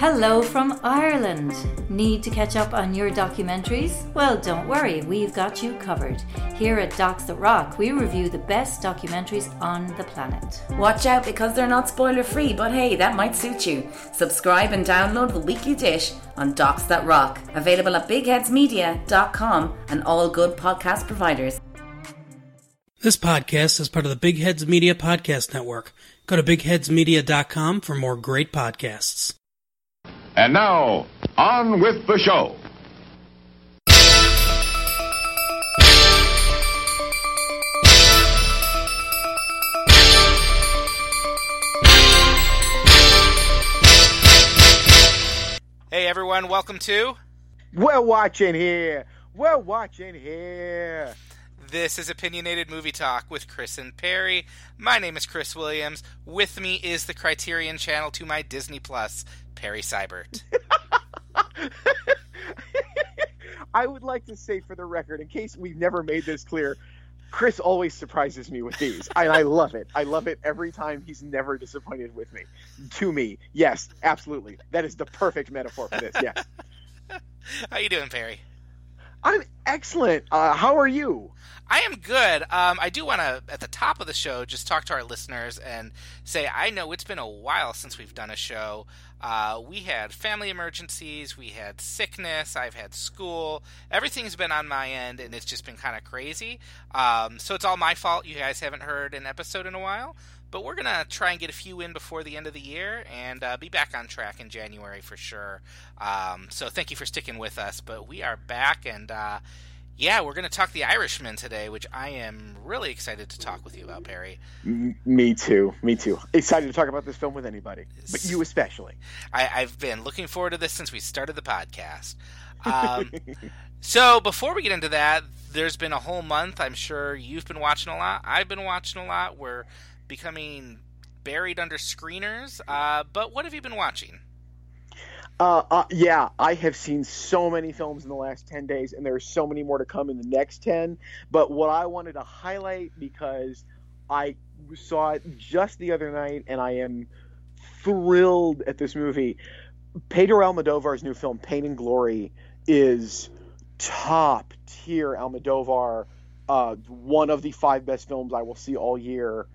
Hello from Ireland. Need to catch up on your documentaries? Well, don't worry, we've got you covered. Here at Docs That Rock, we review the best documentaries on the planet. Watch out because they're not spoiler free, but hey, that might suit you. Subscribe and download the weekly dish on Docs That Rock, available at bigheadsmedia.com and all good podcast providers. This podcast is part of the Big Heads Media Podcast Network. Go to bigheadsmedia.com for more great podcasts. And now, on with the show. Hey everyone, welcome to We're watching here. We're watching here. This is Opinionated Movie Talk with Chris and Perry. My name is Chris Williams. With me is the Criterion channel to my Disney Plus, Perry Seibert. I would like to say for the record, in case we've never made this clear, Chris always surprises me with these. I, I love it. I love it every time. He's never disappointed with me. To me, yes, absolutely. That is the perfect metaphor for this. Yes, How you doing, Perry? I'm excellent. Uh, how are you? I am good. Um, I do want to, at the top of the show, just talk to our listeners and say I know it's been a while since we've done a show. Uh, we had family emergencies, we had sickness, I've had school. Everything's been on my end, and it's just been kind of crazy. Um, so it's all my fault you guys haven't heard an episode in a while. But we're going to try and get a few in before the end of the year and uh, be back on track in January for sure. Um, so thank you for sticking with us. But we are back, and uh, yeah, we're going to talk The Irishman today, which I am really excited to talk with you about, Perry. Me too. Me too. Excited to talk about this film with anybody, but you especially. I, I've been looking forward to this since we started the podcast. Um, so before we get into that, there's been a whole month. I'm sure you've been watching a lot. I've been watching a lot. We're becoming buried under screeners. Uh, but what have you been watching? Uh, uh, yeah, I have seen so many films in the last 10 days, and there are so many more to come in the next 10. But what I wanted to highlight because I saw it just the other night, and I am thrilled at this movie. Pedro Almodovar's new film, Pain and Glory, is top tier Almodovar, uh, one of the five best films I will see all year.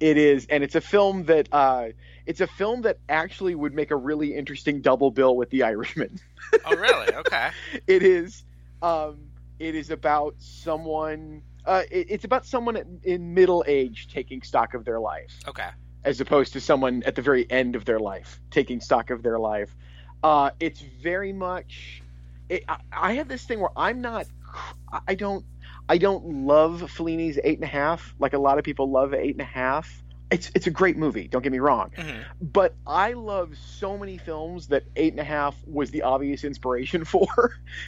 It is, and it's a film that uh, it's a film that actually would make a really interesting double bill with The Irishman. Oh, really? Okay. it is, um, it is about someone. Uh, it, it's about someone in- in middle age taking stock of their life Okay. as opposed to someone at the very end of their life taking stock of their life. Uh, it's very much. It, I, I have this thing where I'm not. I don't. I don't love Fellini's Eight and a Half like a lot of people love Eight and a Half. It's it's a great movie. Don't get me wrong, Mhm. but I love so many films that Eight and a Half was the obvious inspiration for.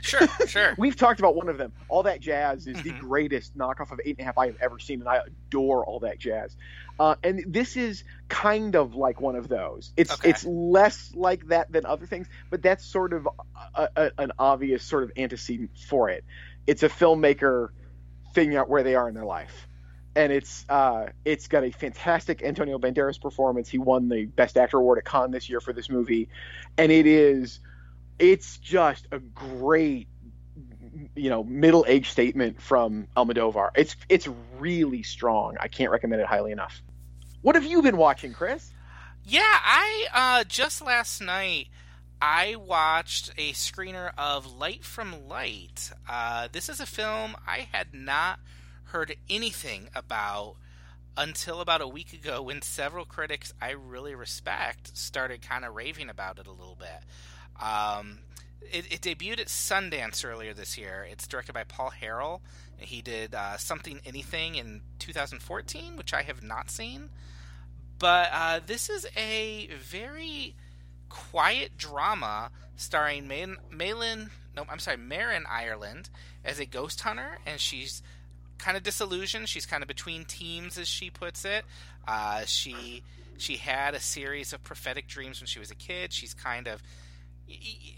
Sure, sure. We've talked about one of them. All That Jazz is the Mhm. greatest knockoff of Eight and a Half I have ever seen, and I adore All That Jazz. Uh, and this is kind of like one of those. It's Okay. it's less like that than other things, but that's sort of a, a, an obvious sort of antecedent for it. It's a filmmaker figuring out where they are in their life. And it's uh, it's got a fantastic Antonio Banderas performance. He won the Best Actor award at Cannes this year for this movie, and it is it's just a great you know middle age statement from Almodovar. It's it's really strong. I can't recommend it highly enough. What have you been watching, Chris? Yeah, I uh, just last night I watched a screener of Light from Light. Uh, this is a film I had not heard anything about until about a week ago when several critics I really respect started kind of raving about it a little bit. Um, it, it debuted at Sundance earlier this year. It's directed by Paul Harrill. He did uh, Something Anything in 2014, which I have not seen. But uh, this is a very quiet drama starring May- Malin. No, I'm sorry, Marin Ireland as a ghost hunter, and she's kind of disillusioned. She's kind of between teams, as she puts it. Uh, she she had a series of prophetic dreams when she was a kid. She's kind of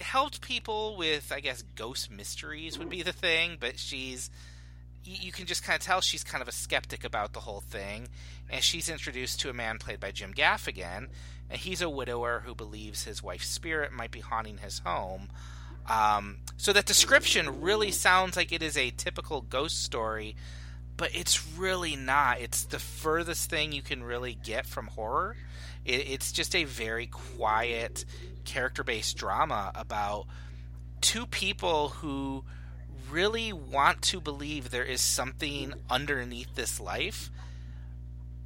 helped people with, I guess, ghost mysteries would be the thing, but she's you can just kind of tell she's kind of a skeptic about the whole thing. And she's introduced to a man played by Jim Gaffigan, and he's a widower who believes his wife's spirit might be haunting his home. Um, so that description really sounds like it is a typical ghost story, but it's really not. It's the furthest thing you can really get from horror. It, it's just a very quiet, character based drama about two people who really want to believe there is something underneath this life,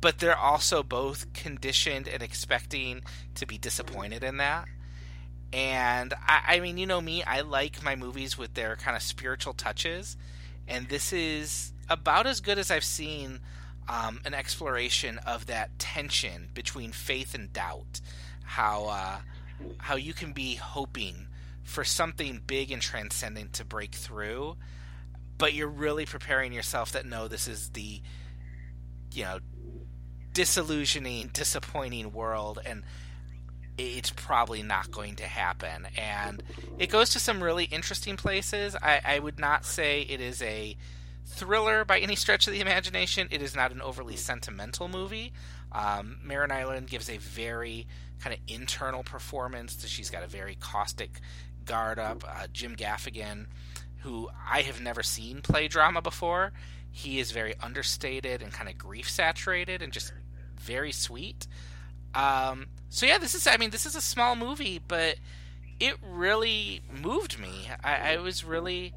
but they're also both conditioned and expecting to be disappointed in that. And I, I mean, you know me, I like my movies with their kind of spiritual touches, and this is about as good as I've seen um, an exploration of that tension between faith and doubt. How uh, how you can be hoping for something big and transcendent to break through, but you're really preparing yourself that no, this is the you know disillusioning, disappointing world, and it's probably not going to happen. And it goes to some really interesting places. I, I would not say it is a thriller by any stretch of the imagination. It is not an overly sentimental movie. Um, Marin Ireland gives a very kind of internal performance. She's got a very caustic guard up. Uh, Jim Gaffigan, who I have never seen play drama before, he is very understated and kind of grief saturated and just very sweet. Um, so yeah, this is I mean this is a small movie, but it really moved me. I, I was really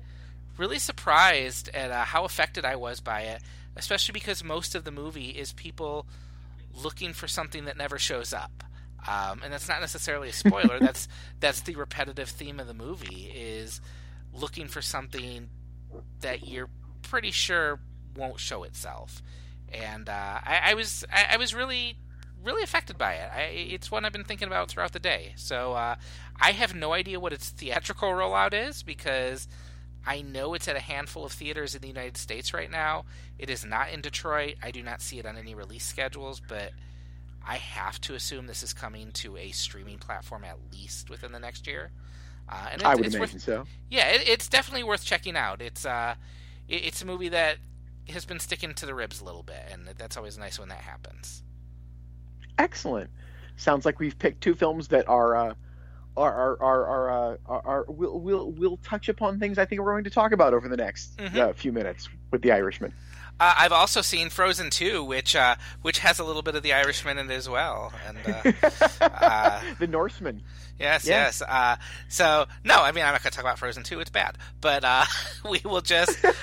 really surprised at uh, how affected I was by it, especially because most of the movie is people looking for something that never shows up. Um, and that's not necessarily a spoiler. that's that's the repetitive theme of the movie is looking for something that you're pretty sure won't show itself. And uh, I, I, was I, I, was really really affected by it. I, it's one I've been thinking about throughout the day. So uh, I have no idea what its theatrical rollout is because I know it's at a handful of theaters in the United States right now. It is not in Detroit. I do not see it on any release schedules, but I have to assume this is coming to a streaming platform at least within the next year. Uh, and I would imagine worth, so. Yeah, it, it's definitely worth checking out. It's uh, it, it's a movie that has been sticking to the ribs a little bit, and that's always nice when that happens. Excellent. Sounds like we've picked two films that are. Uh, are are are, are, uh, are, are we'll, we'll we'll touch upon things I think we're going to talk about over the next mm-hmm. uh, few minutes with the Irishman. Uh, I've also seen Frozen 2, which uh, which has a little bit of the Irishman in it as well, and uh, uh the Norseman. Yes, yeah. yes. Uh, so no, I mean I'm not going to talk about Frozen 2. It's bad, but uh, we will just.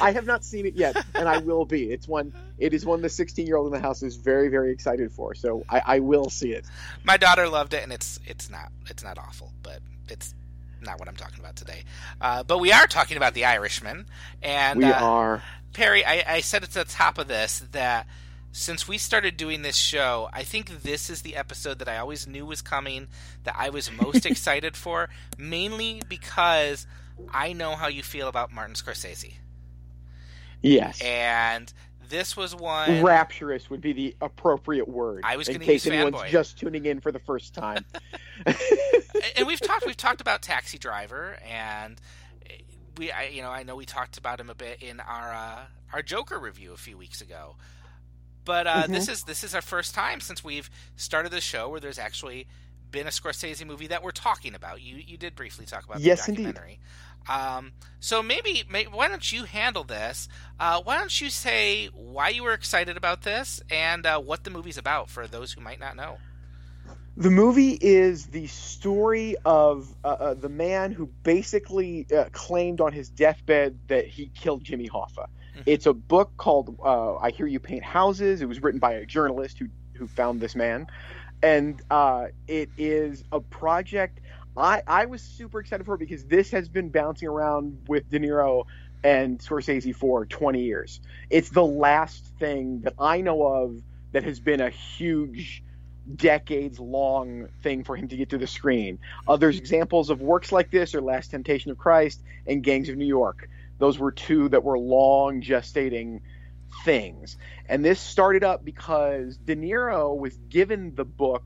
I have not seen it yet, and I will be. It's one. It is one the 16 year old in the house is very very excited for. So I, I will see it. My daughter loved it, and it's it's not it's not awful, but it's not what I'm talking about today. Uh, but we are talking about The Irishman, and we uh, are. Perry, I, I said at the top of this that since we started doing this show, I think this is the episode that I always knew was coming, that I was most excited for, mainly because I know how you feel about Martin Scorsese. Yes. And this was one rapturous would be the appropriate word. I was in case anyone's fanboy. just tuning in for the first time. and we've talked we've talked about Taxi Driver and we I, you know I know we talked about him a bit in our uh, our Joker review a few weeks ago. But uh, mm-hmm. this is this is our first time since we've started the show where there's actually been a Scorsese movie that we're talking about. You you did briefly talk about yes, the documentary. Indeed. Um, so maybe, maybe, why don't you handle this? Uh, why don't you say why you were excited about this and uh, what the movie's about for those who might not know? The movie is the story of uh, uh the man who basically uh, claimed on his deathbed that he killed Jimmy Hoffa. Mm-hmm. It's a book called uh, "I Hear You Paint Houses." It was written by a journalist who who found this man, and it is a project I, I was super excited for it because this has been bouncing around with De Niro and Scorsese for 20 years. It's the last thing that I know of that has been a huge decades long thing for him to get to the screen. Others examples of works like this are Last Temptation of Christ and Gangs of New York. Those were two that were long gestating things. And this started up because De Niro was given the book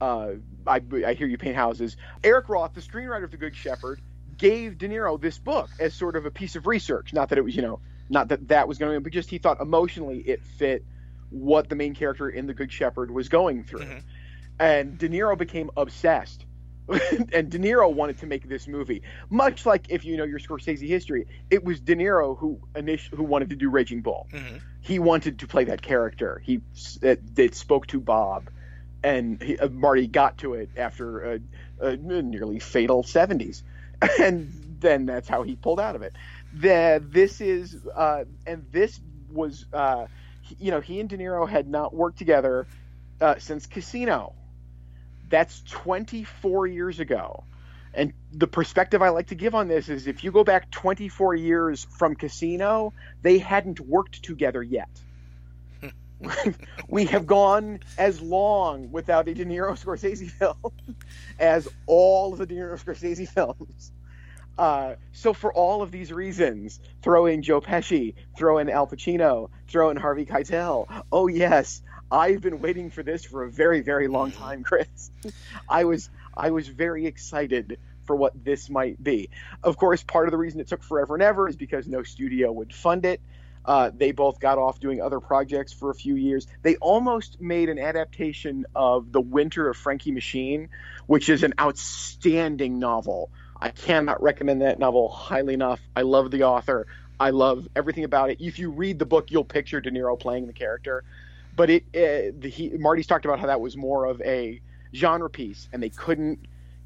uh, I, I hear you paint houses. Eric Roth, the screenwriter of The Good Shepherd, gave De Niro this book as sort of a piece of research. Not that it was, you know, not that that was going to, but just he thought emotionally it fit what the main character in The Good Shepherd was going through. Mhm. And De Niro became obsessed. and De Niro wanted to make this movie, much like if you know your Scorsese history, it was De Niro who init- who wanted to do Raging Bull. Mhm. He wanted to play that character. He it, it spoke to Bob, and he, uh, Marty got to it after a, a nearly fatal '70s, and then that's how he pulled out of it. The, this is uh, and this was uh, you know he and De Niro had not worked together uh, since Casino. That's 24 years ago. And the perspective I like to give on this is if you go back 24 years from Casino, they hadn't worked together yet. we have gone as long without a De Niro Scorsese film as all of the De Niro Scorsese films. Uh, so for all of these reasons, throw in Joe Pesci, throw in Al Pacino, throw in Harvey Keitel. Oh yes, I've been waiting for this for a very, very long time, Chris. I was I was very excited for what this might be. Of course, part of the reason it took forever and ever is because no studio would fund it. Uh, they both got off doing other projects for a few years. They almost made an adaptation of The Winter of Frankie Machine, which is an outstanding novel. I cannot recommend that novel highly enough. I love the author. I love everything about it. If you read the book, you'll picture De Niro playing the character. But it, uh, the, he, Marty's talked about how that was more of a genre piece, and they couldn't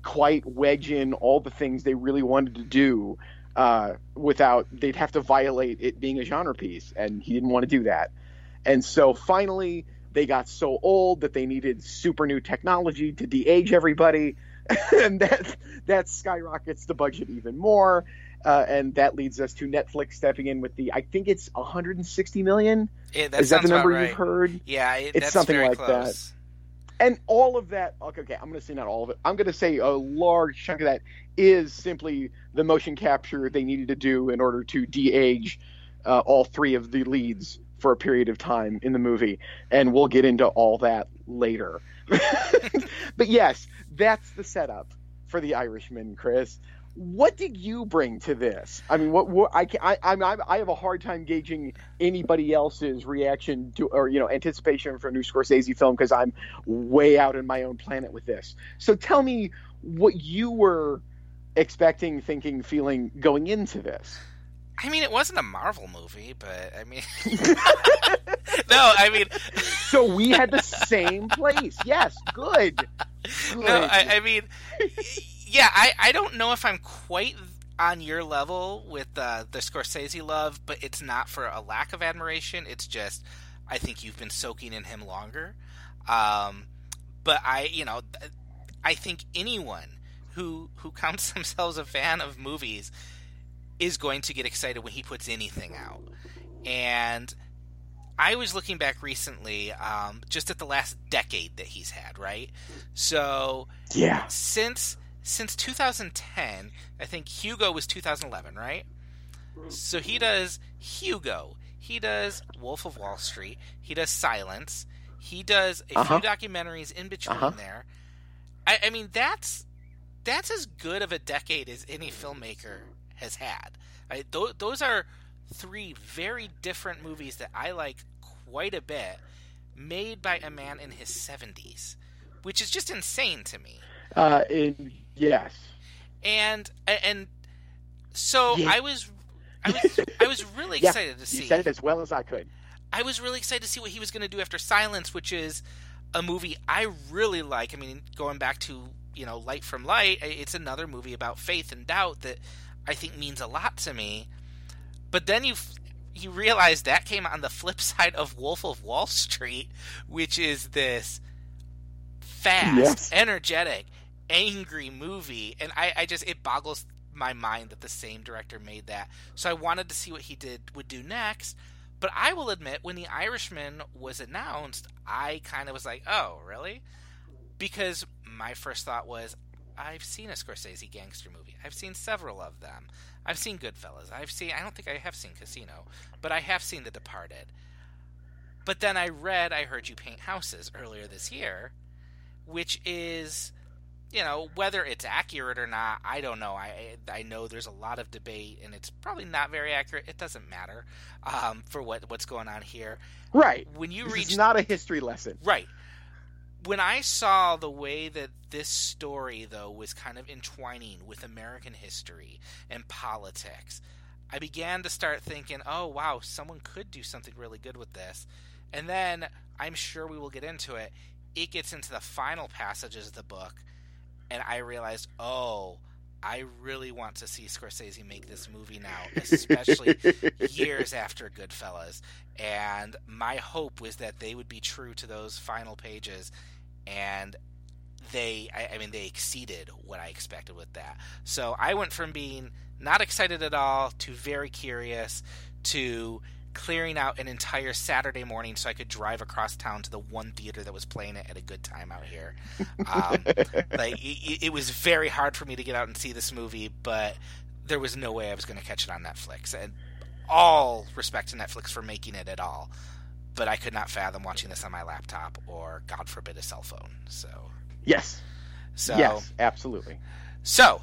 quite wedge in all the things they really wanted to do uh, without they'd have to violate it being a genre piece, and he didn't want to do that. And so finally, they got so old that they needed super new technology to de-age everybody, and that that skyrockets the budget even more. Uh, and that leads us to Netflix stepping in with the I think it's 160 million. It, that Is that the number right. you've heard? Yeah, it, It's something like that. and all of that okay, okay i'm going to say not all of it i'm going to say a large chunk of that is simply the motion capture they needed to do in order to de-age uh, all three of the leads for a period of time in the movie and we'll get into all that later but yes that's the setup for the irishman chris what did you bring to this? I mean, what, what I, I, I'm, I have a hard time gauging anybody else's reaction to, or you know, anticipation for a new Scorsese film because I'm way out in my own planet with this. So tell me what you were expecting, thinking, feeling going into this. I mean, it wasn't a Marvel movie, but I mean, no, I mean, So we had the same place. Yes, good. good. no, I, I mean, yeah, I, I don't know if I'm quite on your level with uh, the Scorsese love, but it's not for a lack of admiration. It's just I think you've been soaking in him longer. Um, but I, you know, I think anyone who who counts themselves a fan of movies is going to get excited when he puts anything out. And I was looking back recently, um, just at the last decade that he's had, right? So yeah. since since 2010, I think Hugo was 2011, right? So he does Hugo, he does Wolf of Wall Street, he does Silence, he does a Uh-huh. few documentaries in between Uh-huh. there. I, I mean, that's that's as good of a decade as any filmmaker has had. I, th- those are three very different movies that I like quite a bit, made by a man in his 70s, which is just insane to me. Uh, in, yes. And and so Yeah. I was I was I was really Yeah, excited to You see. said it as well as I could. I was really excited to see what he was going to do after Silence, which is a movie I really like. I mean, going back to you know Light from Light, it's another movie about faith and doubt that I think means a lot to me. But then you you realize that came on the flip side of Wolf of Wall Street, which is this fast, Yes. energetic, angry movie, and I, I just it boggles my mind that the same director made that. So I wanted to see what he did would do next. But I will admit, when The Irishman was announced, I kind of was like, "Oh, really?" Because my first thought was, I've seen a Scorsese gangster movie. I've seen several of them. I've seen Goodfellas. I've seen. I don't think I have seen Casino, but I have seen The Departed. But then I read I Heard You Paint Houses earlier this year, which is you know whether it's accurate or not i don't know i i know there's a lot of debate and it's probably not very accurate it doesn't matter um, for what what's going on here Right. when you This reach not a history lesson. right when i saw the way that this story though was kind of entwining with american history and politics i began to start thinking oh wow someone could do something really good with this. And then i'm sure we will get into it. It gets into the final passages of the book and I realized, oh, I really want to see Scorsese make this movie now, especially years after Goodfellas. And my hope was that they would be true to those final pages, and they, I, I mean, they exceeded what I expected with that. So I went from being not excited at all to very curious to clearing out an entire Saturday morning so I could drive across town to the one theater that was playing it at a good time out here. Um, like it, it was very hard for me to get out and see this movie, but there was no way I was going to catch it on Netflix. And all respect to Netflix for making it at all, but I could not fathom watching this on my laptop or, God forbid, a cell phone. So, Yes. so, Yes, absolutely. so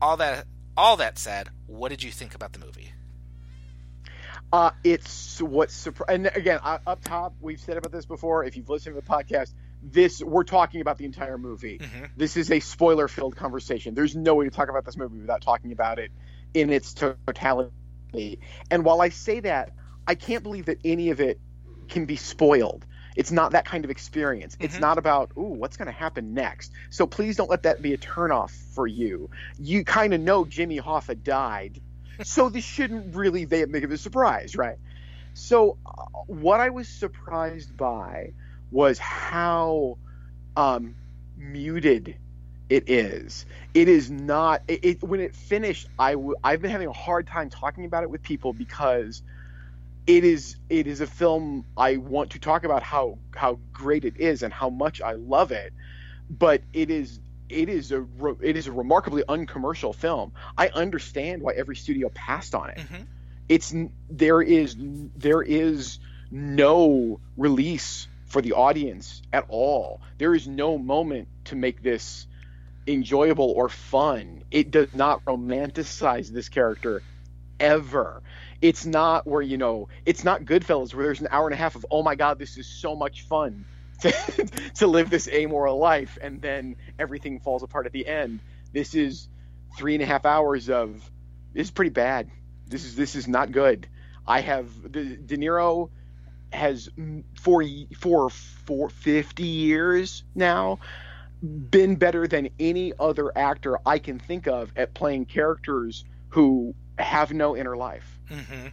all that all that said, what did you think about the movie? Uh, it's what's surpri- and again uh, up top we've said about this before. If you've listened to the podcast, this we're talking about the entire movie. Mhm. This is a spoiler-filled conversation. There's no way to talk about this movie without talking about it in its totality. And while I say that, I can't believe that any of it can be spoiled. It's not that kind of experience. It's Mhm. not about, ooh, what's going to happen next. So please don't let that be a turnoff for you. You kind of know Jimmy Hoffa died, so this shouldn't really make it a surprise, right? So uh, what I was surprised by was how um, muted it is. It is not. It, it when it finished, I w- I've been having a hard time talking about it with people because it is it is a film I want to talk about how how great it is and how much I love it, but it is it is a re- it is a remarkably uncommercial film. I understand why every studio passed on it. Mhm. It's there is there is no release for the audience at all. There is no moment to make this enjoyable or fun. It does not romanticize this character ever. It's not where you know, it's not Goodfellas where there's an hour and a half of oh my god, this is so much fun to, to live this amoral life, and then everything falls apart at the end. This is three and a half hours of this is pretty bad. This is this is not good. I have the De Niro has for for for 50 years now been better than any other actor I can think of at playing characters who have no inner life. Mhm.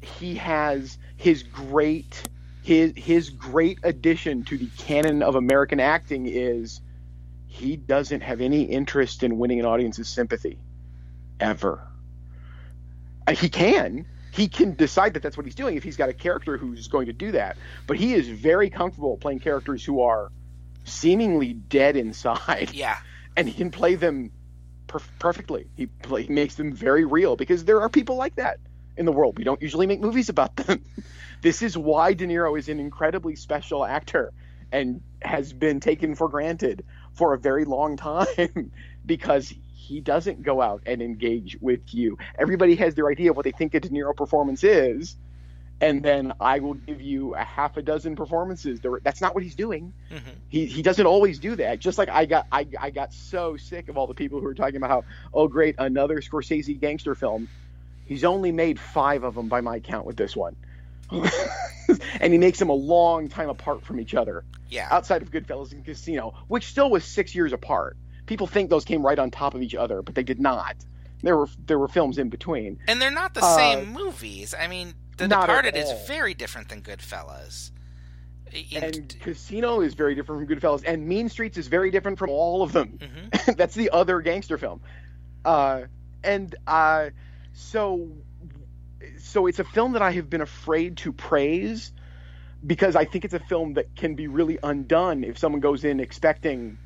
He has his great his his great addition to the canon of American acting is he doesn't have any interest in winning an audience's sympathy ever. Uh, He can. He can decide that that's what he's doing if he's got a character who's going to do that. But he is very comfortable playing characters who are seemingly dead inside Yeah. and he can play them per- perfectly. He, play, he makes them very real because there are people like that in the world. We don't usually make movies about them. this is why De Niro is an incredibly special actor and has been taken for granted for a very long time because he doesn't go out and engage with you. Everybody has their idea of what they think a De Niro performance is. And then I will give you a half a dozen performances. That's not what he's doing Mhm. he he doesn't always do that. Just like I got I I got so sick of all the people who were talking about how oh great another Scorsese gangster film. He's only made five of them by my count with this one, and he makes them a long time apart from each other. Yeah. Outside of Goodfellas and Casino, which still was six years apart. People think those came right on top of each other, but they did not. There were there were films in between. And they're not the Uh, same movies. I mean, The Departed is very different than Goodfellas. It- And Casino is very different from Goodfellas, and Mean Streets is very different from all of them. Mhm. That's the other gangster film. Uh, and uh, so, so it's a film that I have been afraid to praise because I think it's a film that can be really undone if someone goes in expecting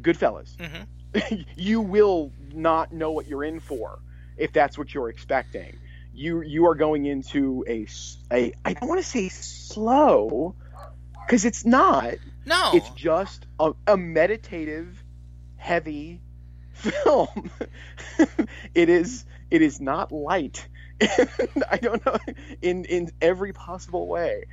Goodfellas. Mhm. you will not know what you're in for if that's what you're expecting. You you are going into a a I don't want to say slow because it's not No. it's just a, a meditative heavy film. it is it is not light. I don't know in in every possible way,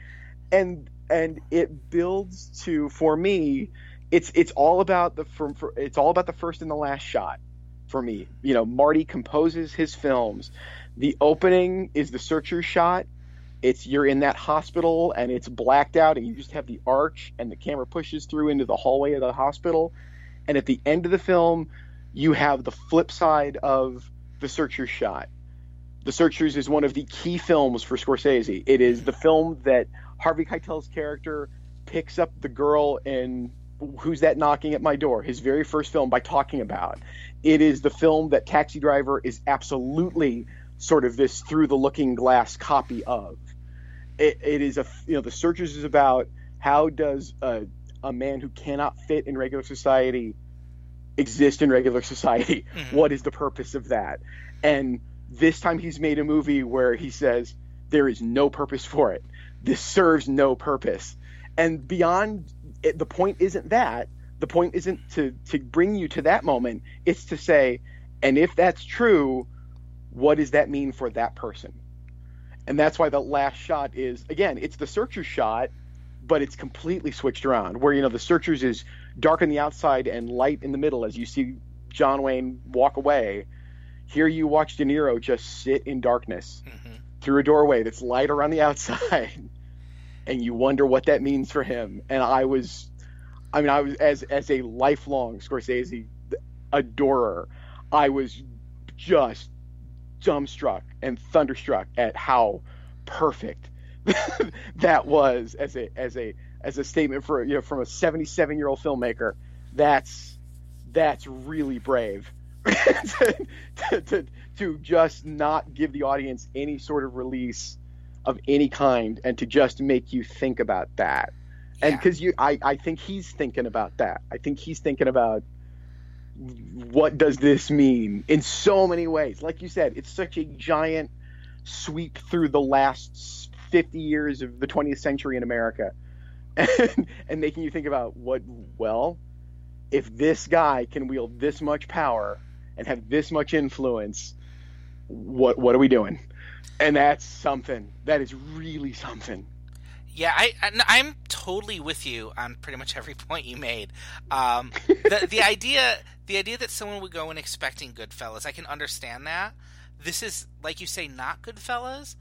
and and it builds to for me. It's it's all about the from it's all about the first and the last shot for me. You know, Marty composes his films. The opening is the searcher shot. It's you're in that hospital and it's blacked out and you just have the arch and the camera pushes through into the hallway of the hospital. And at the end of the film, you have the flip side of the searcher shot. The Searchers is one of the key films for Scorsese. It is the film that Harvey Keitel's character picks up the girl in Who's That Knocking at My Door, his very first film, by talking about. It is the film that Taxi Driver is absolutely sort of this through the looking glass copy of. It, it is a you know the Searchers is about how does a, a man who cannot fit in regular society exist in regular society? Mm-hmm. What is the purpose of that? And this time he's made a movie where he says there is no purpose for it. This serves no purpose. And beyond it, the point isn't that. The point isn't to to bring you to that moment. It's to say, and if that's true, what does that mean for that person? And that's why the last shot is again, it's the searcher shot, but it's completely switched around. Where you know the searchers is dark on the outside and light in the middle as you see John Wayne walk away here you watch De Niro just sit in darkness mm-hmm. through a doorway that's light around the outside, and you wonder what that means for him. And I was, I mean, I was as as a lifelong Scorsese adorer, I was just dumbstruck and thunderstruck at how perfect that was as a as a as a statement for you know from a 77 year old filmmaker. That's that's really brave to, to, to, just not give the audience any sort of release of any kind and to just make you think about that. Yeah. and because you I, I think he's thinking about that. I think he's thinking about what does this mean in so many ways. Like you said it's such a giant sweep through the last 50 years of the 20th century in america. And, and making you think about what well if this guy can wield this much power and have this much influence, what what are we doing? And that's something. That is really something. Yeah, I, I am totally with you on pretty much every point you made. Um, the the idea the idea that someone would go in expecting Goodfellas, I can understand that. This is like you say, not Goodfellas,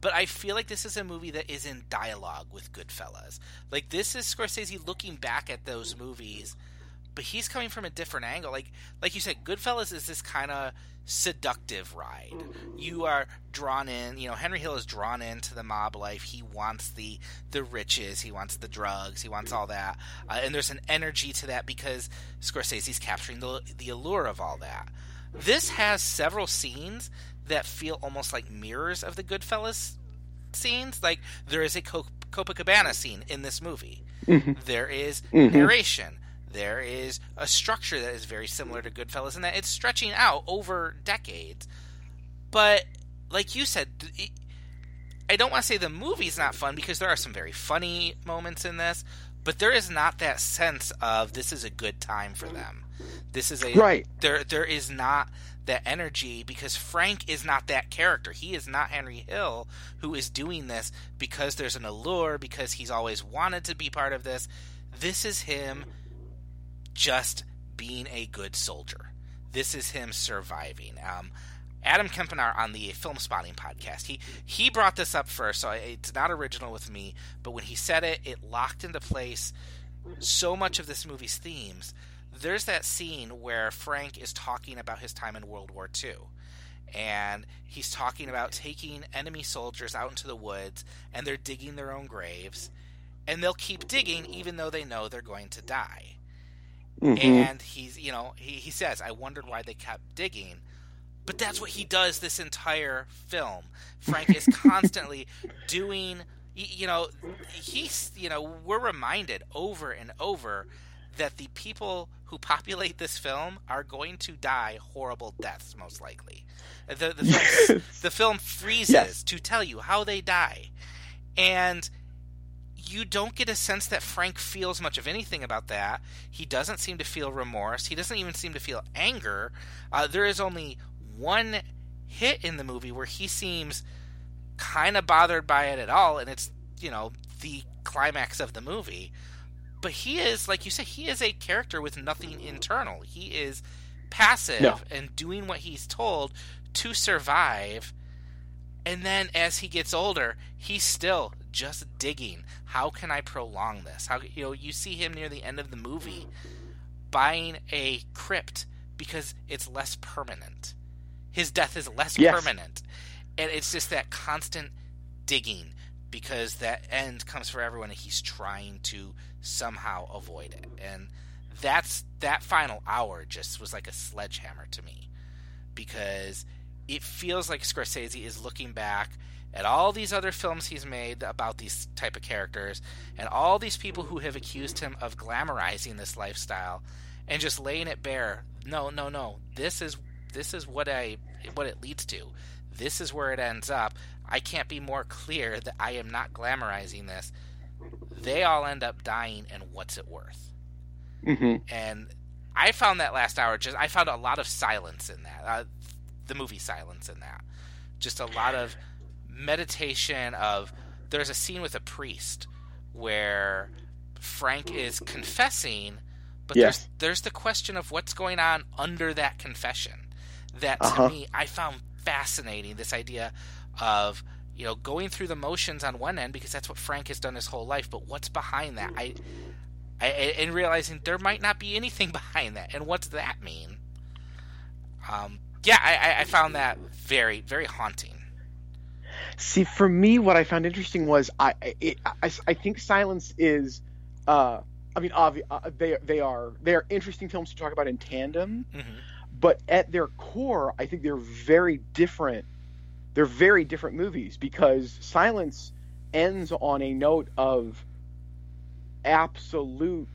but I feel like this is a movie that is in dialogue with Goodfellas. Like this is Scorsese looking back at those movies but he's coming from a different angle. Like like you said, Goodfellas is this kind of seductive ride. You are drawn in. You know, Henry Hill is drawn into the mob life. He wants the the riches. He wants the drugs. He wants all that. Uh, and there's an energy to that because Scorsese's capturing the the allure of all that. This has several scenes that feel almost like mirrors of the Goodfellas scenes. Like there is a Copacabana scene in this movie. Mm-hmm. There is mm-hmm. narration there is a structure that is very similar to Goodfellas in that it's stretching out over decades. But like you said, I don't want to say the movie's not fun because there are some very funny moments in this, but there is not that sense of this is a good time for them. This is a right. There, there is not that energy because Frank is not that character. He is not Henry Hill who is doing this because there's an allure because he's always wanted to be part of this. This is him just being a good soldier. This is him surviving. Um, Adam Kempenaar on the Filmspotting podcast, he he brought this up first, so it's not original with me. But when he said it, it locked into place so much of this movie's themes. There's that scene where Frank is talking about his time in World War II. And he's talking about taking enemy soldiers out into the woods and they're digging their own graves. And they'll keep digging even though they know they're going to die. Mm-hmm. And he's, you know, he, he says, I wondered why they kept digging. But that's what he does this entire film. Frank is constantly doing, you know, he's, you know, we're reminded over and over that the people who populate this film are going to die horrible deaths, most likely. The, the, film, the film freezes yes. to tell you how they die. And you don't get a sense that Frank feels much of anything about that. He doesn't seem to feel remorse. He doesn't even seem to feel anger. Uh, there is only one hit in the movie where he seems kind of bothered by it at all, and it's you know the climax of the movie. But he is, like you said, he is a character with nothing internal. He is passive No. and doing what he's told to survive. And then as he gets older, he's still just digging. How can I prolong this? How you know, you see him near the end of the movie buying a crypt because it's less permanent. His death is less Yes. permanent. And it's just that constant digging because that end comes for everyone and he's trying to somehow avoid it. And that's that final hour just was like a sledgehammer to me because it feels like Scorsese is looking back at all these other films he's made about these type of characters and all these people who have accused him of glamorizing this lifestyle and just laying it bare. No, no, no. This is this is what I what it leads to. This is where it ends up. I can't be more clear that I am not glamorizing this. They all end up dying and what's it worth? hmm and I found that last hour just I found a lot of silence in that uh, the movie silence in that just a lot of meditation of there's a scene with a priest where Frank is confessing but Yes. there's there's the question of what's going on under that confession that to Uh-huh. me I found fascinating this idea of you know going through the motions on one end because that's what Frank has done his whole life but what's behind that I I, and realizing there might not be anything behind that, and what's that mean? Um, yeah, I, I- I found that very, very haunting. See, for me, what I found interesting was I it, I, I think Silence is, uh, I mean, obvi- uh, they they are they are interesting films to talk about in tandem, hmm but at their core, I think they're very different. They're very different movies because Silence ends on a note of absolute.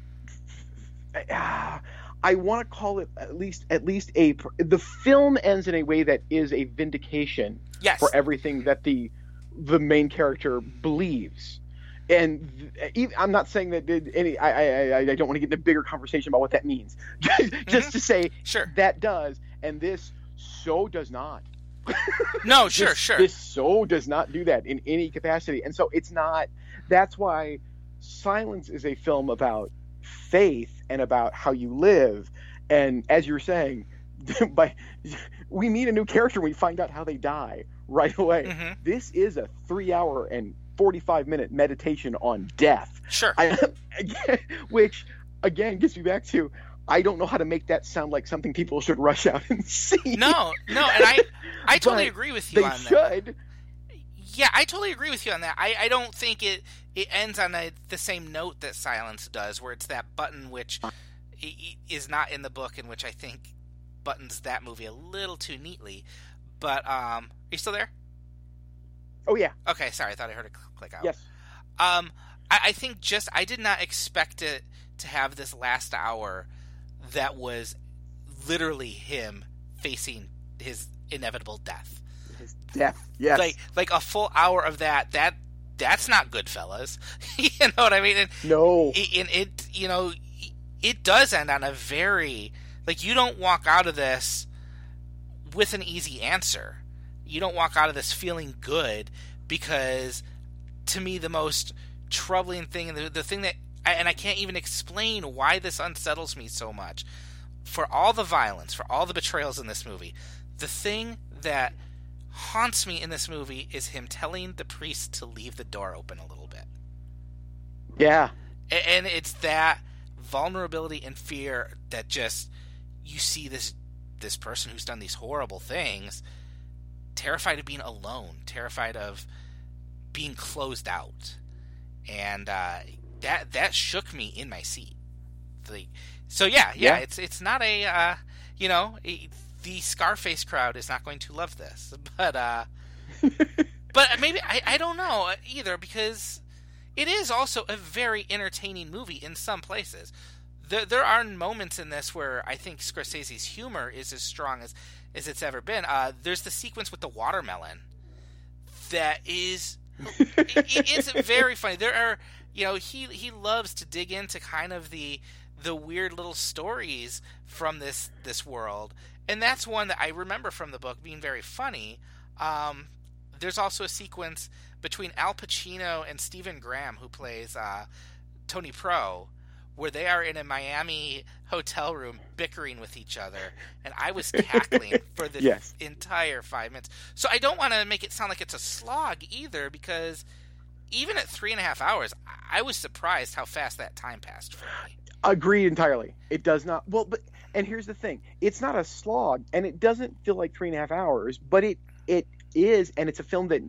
ah, I want to call it at least at least a the film ends in a way that is a vindication Yes, for everything that the the main character believes. And th- even, I'm not saying that did any. I, I I- don't want to get in a bigger conversation about what that means. Mm-hmm. Just to say sure. that does, and this so does not. No, sure, This- sure. This so does not do that in any capacity, and so it's not. That's why Silence is a film about faith and about how you live. And as you're saying, by we meet a new character, we find out how they die right away. Mhm. This is a three-hour and forty-five minute meditation on death. Sure. I, again, which again gets me back to I don't know how to make that sound like something people should rush out and see. No, no, and I, I totally agree with you they on that. Yeah, I totally agree with you on that. I, I don't think it it ends on a, the same note that Silence does, where it's that button which i- is not in the book, and which I think buttons that movie a little too neatly. But um, are you still there? Oh yeah, Okay, sorry, I thought I heard a click out. yes. Um, I, I think just I did not expect it to have this last hour that was literally him facing his inevitable death. Death. Yes. Like like a full hour of that. That that's not Goodfellas. you know what I mean? And, no. and it you know it does end on a very like you don't walk out of this with an easy answer. You don't walk out of this feeling good because to me the most troubling thing and the, the thing that and I can't even explain why this unsettles me so much for all the violence, for all the betrayals in this movie. The thing that haunts me in this movie is him telling the priest to leave the door open a little bit. yeah. And it's that vulnerability and fear that just you see this this person who's done these horrible things terrified of being alone terrified of being closed out and uh, that that shook me in my seat the, so yeah, yeah Yeah. it's it's not a uh, you know the scarface crowd is not going to love this but uh but maybe I, I don't know either because it is also a very entertaining movie in some places. There, there are moments in this where I think Scorsese's humor is as strong as, as it's ever been. Uh, there's the sequence with the watermelon that is it, it's very funny. There are, you know, he he loves to dig into kind of the the weird little stories from this this world, and that's one that I remember from the book being very funny. Um, there's also a sequence between Al Pacino and Stephen Graham, who plays uh, Tony Pro, where they are in a Miami hotel room bickering with each other, and I was cackling for the Yes. entire five minutes. So I don't want to make it sound like it's a slog either, because even at three and a half hours, I was surprised how fast that time passed for me. Agreed entirely. It does not. Well, but and here's the thing: it's not a slog, and it doesn't feel like three and a half hours, but it it is, and it's a film that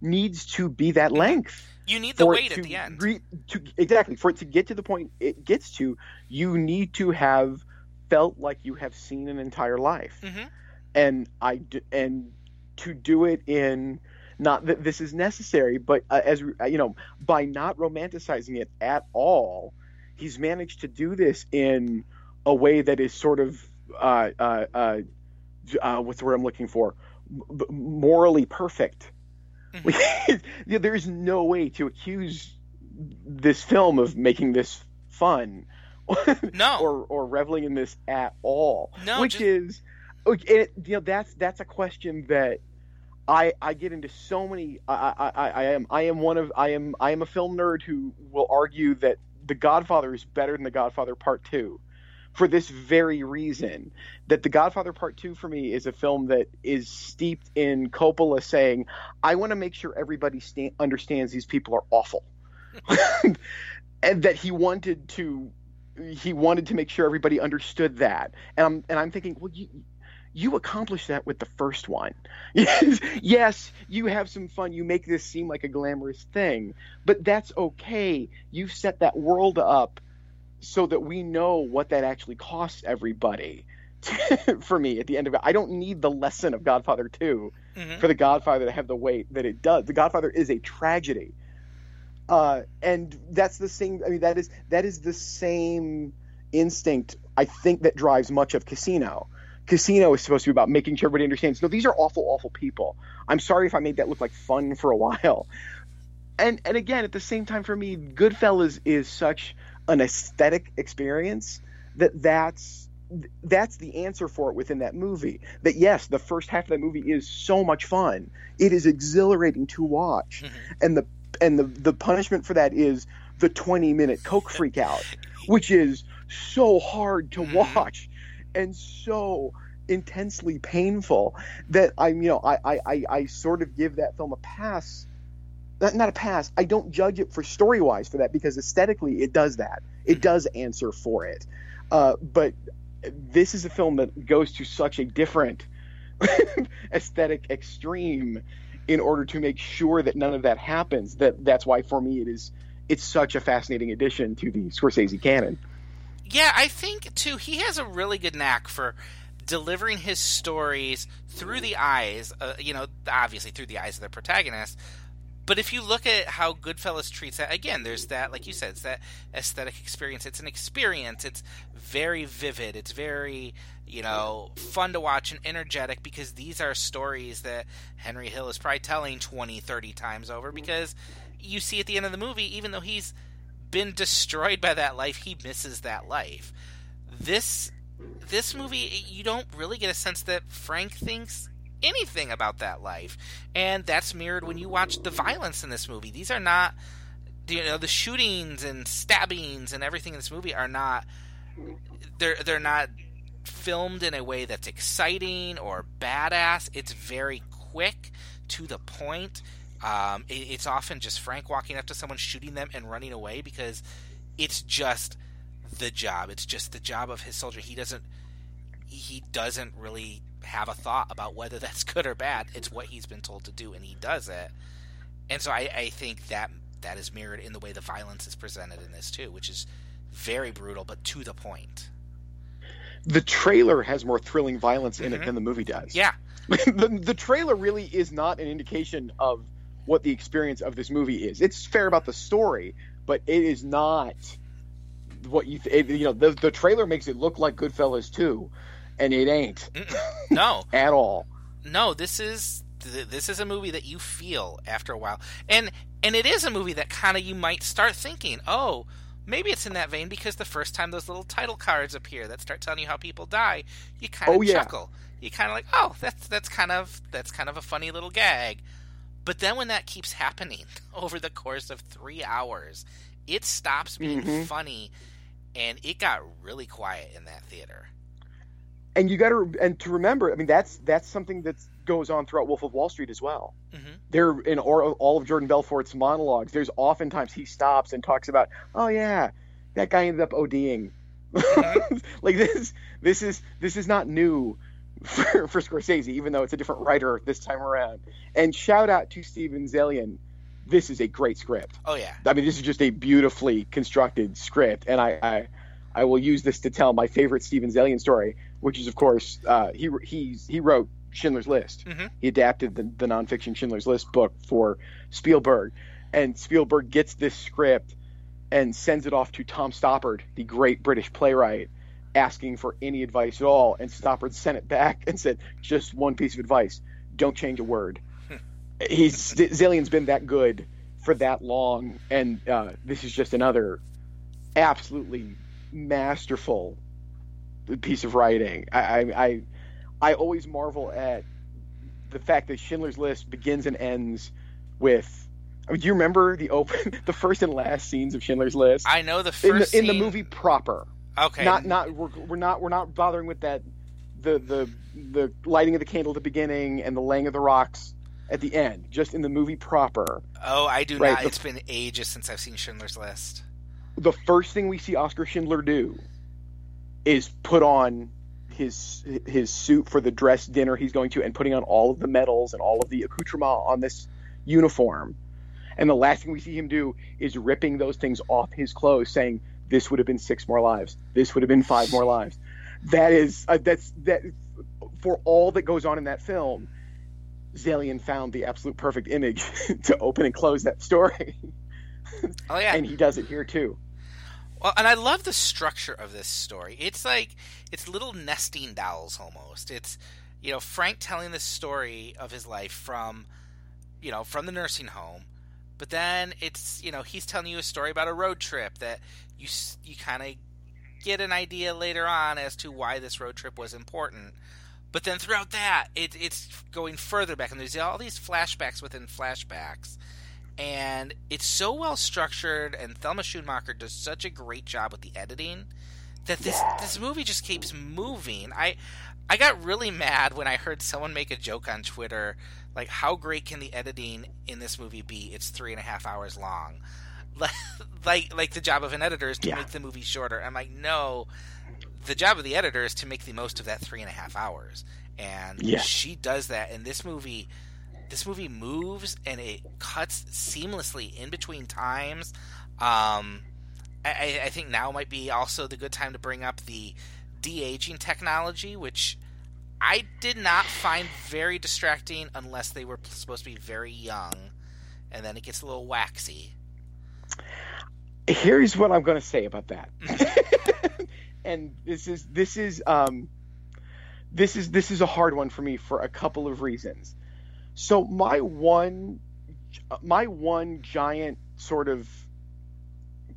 needs to be that length. You need the weight at the end. re- to exactly for it to get to the point it gets to, you need to have felt like you have seen an entire life, Mhm. and I and to do it in not that this is necessary, but uh, as you know, by not romanticizing it at all, he's managed to do this in a way that is sort of uh, uh, uh, uh, what's the word I'm looking for? M- morally perfect. Yeah, There's no way to accuse this film of making this fun, No. or or reveling in this at all. No, which just- is, okay, it, you know, that's that's a question that I I get into so many. I, I I I am I am one of I am I am a film nerd who will argue that The Godfather is better than The Godfather Part Two. For this very reason, that The Godfather Part Two for me is a film that is steeped in Coppola saying, "I want to make sure everybody sta- understands these people are awful," and that he wanted to he wanted to make sure everybody understood that. And I'm and I'm thinking, well, you you accomplished that with the first one. Yes, yes, you have some fun. You make this seem like a glamorous thing, but that's okay. You've set that world up so that we know what that actually costs everybody. for me, at the end of it, I don't need the lesson of Godfather 2 Mhm. for the Godfather to have the weight that it does. The Godfather is a tragedy, uh, and that's the same. I mean, that is that is the same instinct I think that drives much of Casino. Casino is supposed to be about making sure everybody understands. No, these are awful, awful people. I'm sorry if I made that look like fun for a while. And and again, at the same time, for me, Goodfellas is such an aesthetic experience that that's that's the answer for it within that movie. That yes, the first half of that movie is so much fun. It is exhilarating to watch, mm-hmm. and the and the the punishment for that is the 20 minute coke freak out, which is so hard to mm-hmm. watch and so intensely painful that I'm you know I I I, I sort of give that film a pass. Not, not a pass. I don't judge it for story wise for that because aesthetically it does that. It does answer for it. Uh, but this is a film that goes to such a different aesthetic extreme in order to make sure that none of that happens. That that's why for me it is it's such a fascinating addition to the Scorsese canon. Yeah, I think too he has a really good knack for delivering his stories through the eyes, uh, you know, obviously through the eyes of the protagonist. But if you look at how Goodfellas treats that, again, there's that, like you said, it's that aesthetic experience. It's an experience. It's very vivid. It's very, you know, fun to watch and energetic because these are stories that Henry Hill is probably telling 20, 30 times over because you see at the end of the movie, even though he's been destroyed by that life, he misses that life. This this movie, you don't really get a sense that Frank thinks anything about that life, and that's mirrored when you watch the violence in this movie. These are not, you know, the shootings and stabbings and everything in this movie are not. They're they're not filmed in a way that's exciting or badass. It's very quick to the point. Um, it, it's often just Frank walking up to someone, shooting them, and running away because it's just the job. It's just the job of his soldier. He doesn't he doesn't really have a thought about whether that's good or bad. It's what he's been told to do, and he does it. And so I, I think that that is mirrored in the way the violence is presented in this too, which is very brutal but to the point. The trailer has more thrilling violence in it than the movie does. Yeah, the, the trailer really is not an indication of what the experience of this movie is. It's fair about the story, but it is not what you th- it, you know. The, the trailer makes it look like Goodfellas too, and it ain't no, at all. no. This is this is a movie that you feel after a while, and and it is a movie that kind of you might start thinking, oh, maybe it's in that vein because the first time those little title cards appear that start telling you how people die, you kind of Oh, yeah. chuckle. You kind of like, oh, that's that's kind of that's kind of a funny little gag. But then when that keeps happening over the course of three hours, it stops being Mhm. funny, and it got really quiet in that theater. and you got to and to remember i mean that's that's something that goes on throughout wolf of wall street as well. Hmm there in all of jordan belfort's monologues there's oftentimes he stops and talks about oh yeah that guy ended up oding like this this is this is not new for, for scorsese even though it's a different writer this time around. And shout out to steven zaillian. This is a great script. Oh yeah, I mean, this is just a beautifully constructed script, and I, I, I will use this to tell my favorite Steven Zaillian story, which is, of course, uh, he he's he wrote Schindler's List. Mhm. He adapted the, the nonfiction Schindler's List book for Spielberg, and Spielberg gets this script and sends it off to Tom Stoppard, the great British playwright, asking for any advice at all. And Stoppard sent it back and said, "Just one piece of advice: don't change a word." He's Zaillian's been that good for that long, and uh, this is just another absolutely masterful piece of writing. I, I, I, always marvel at the fact that Schindler's List begins and ends with. I mean, do you remember the open, the first and last scenes of Schindler's List I know the in first the, in the movie proper? Okay, Not not we're, we're not we're not bothering with that the the the lighting of the candle at the beginning and the laying of the rocks at the end. Just in the movie proper. Oh, I do Right, not. the- It's been ages since I've seen Schindler's List. the first thing we see Oskar Schindler do is put on his his suit for the dress dinner he's going to and putting on all of the medals and all of the accoutrement on this uniform. And the last thing we see him do is ripping those things off his clothes saying this would have been six more lives. This would have been five more lives. That is uh, that's that for all that goes on in that film Zaillian found the absolute perfect image to open and close that story. Oh yeah, and he does it here too. Well, and I love the structure of this story. It's like it's little nesting dolls almost. It's you know Frank telling the story of his life from you know from the nursing home, but then it's you know he's telling you a story about a road trip that you you kind of get an idea later on as to why this road trip was important. But then throughout that, it, it's going further back, and there's all these flashbacks within flashbacks and it's so well structured and Thelma Schoonmaker does such a great job with the editing that this this movie just keeps moving. I I got really mad when I heard someone make a joke on Twitter like how great can the editing in this movie be? It's three and a half hours long. Like like the job of an editor is to Yeah. make the movie shorter. I'm like, no. The job of the editor is to make the most of that three and a half hours. And Yeah. she does that and this movie this movie moves and it cuts seamlessly in between times. Um, I, I think now might be also the good time to bring up the de aging technology, which I did not find very distracting unless they were supposed to be very young, and then it gets a little waxy. here's what I'm going to say about that. and this is this is um this is this is a hard one for me for a couple of reasons. So my one my one giant sort of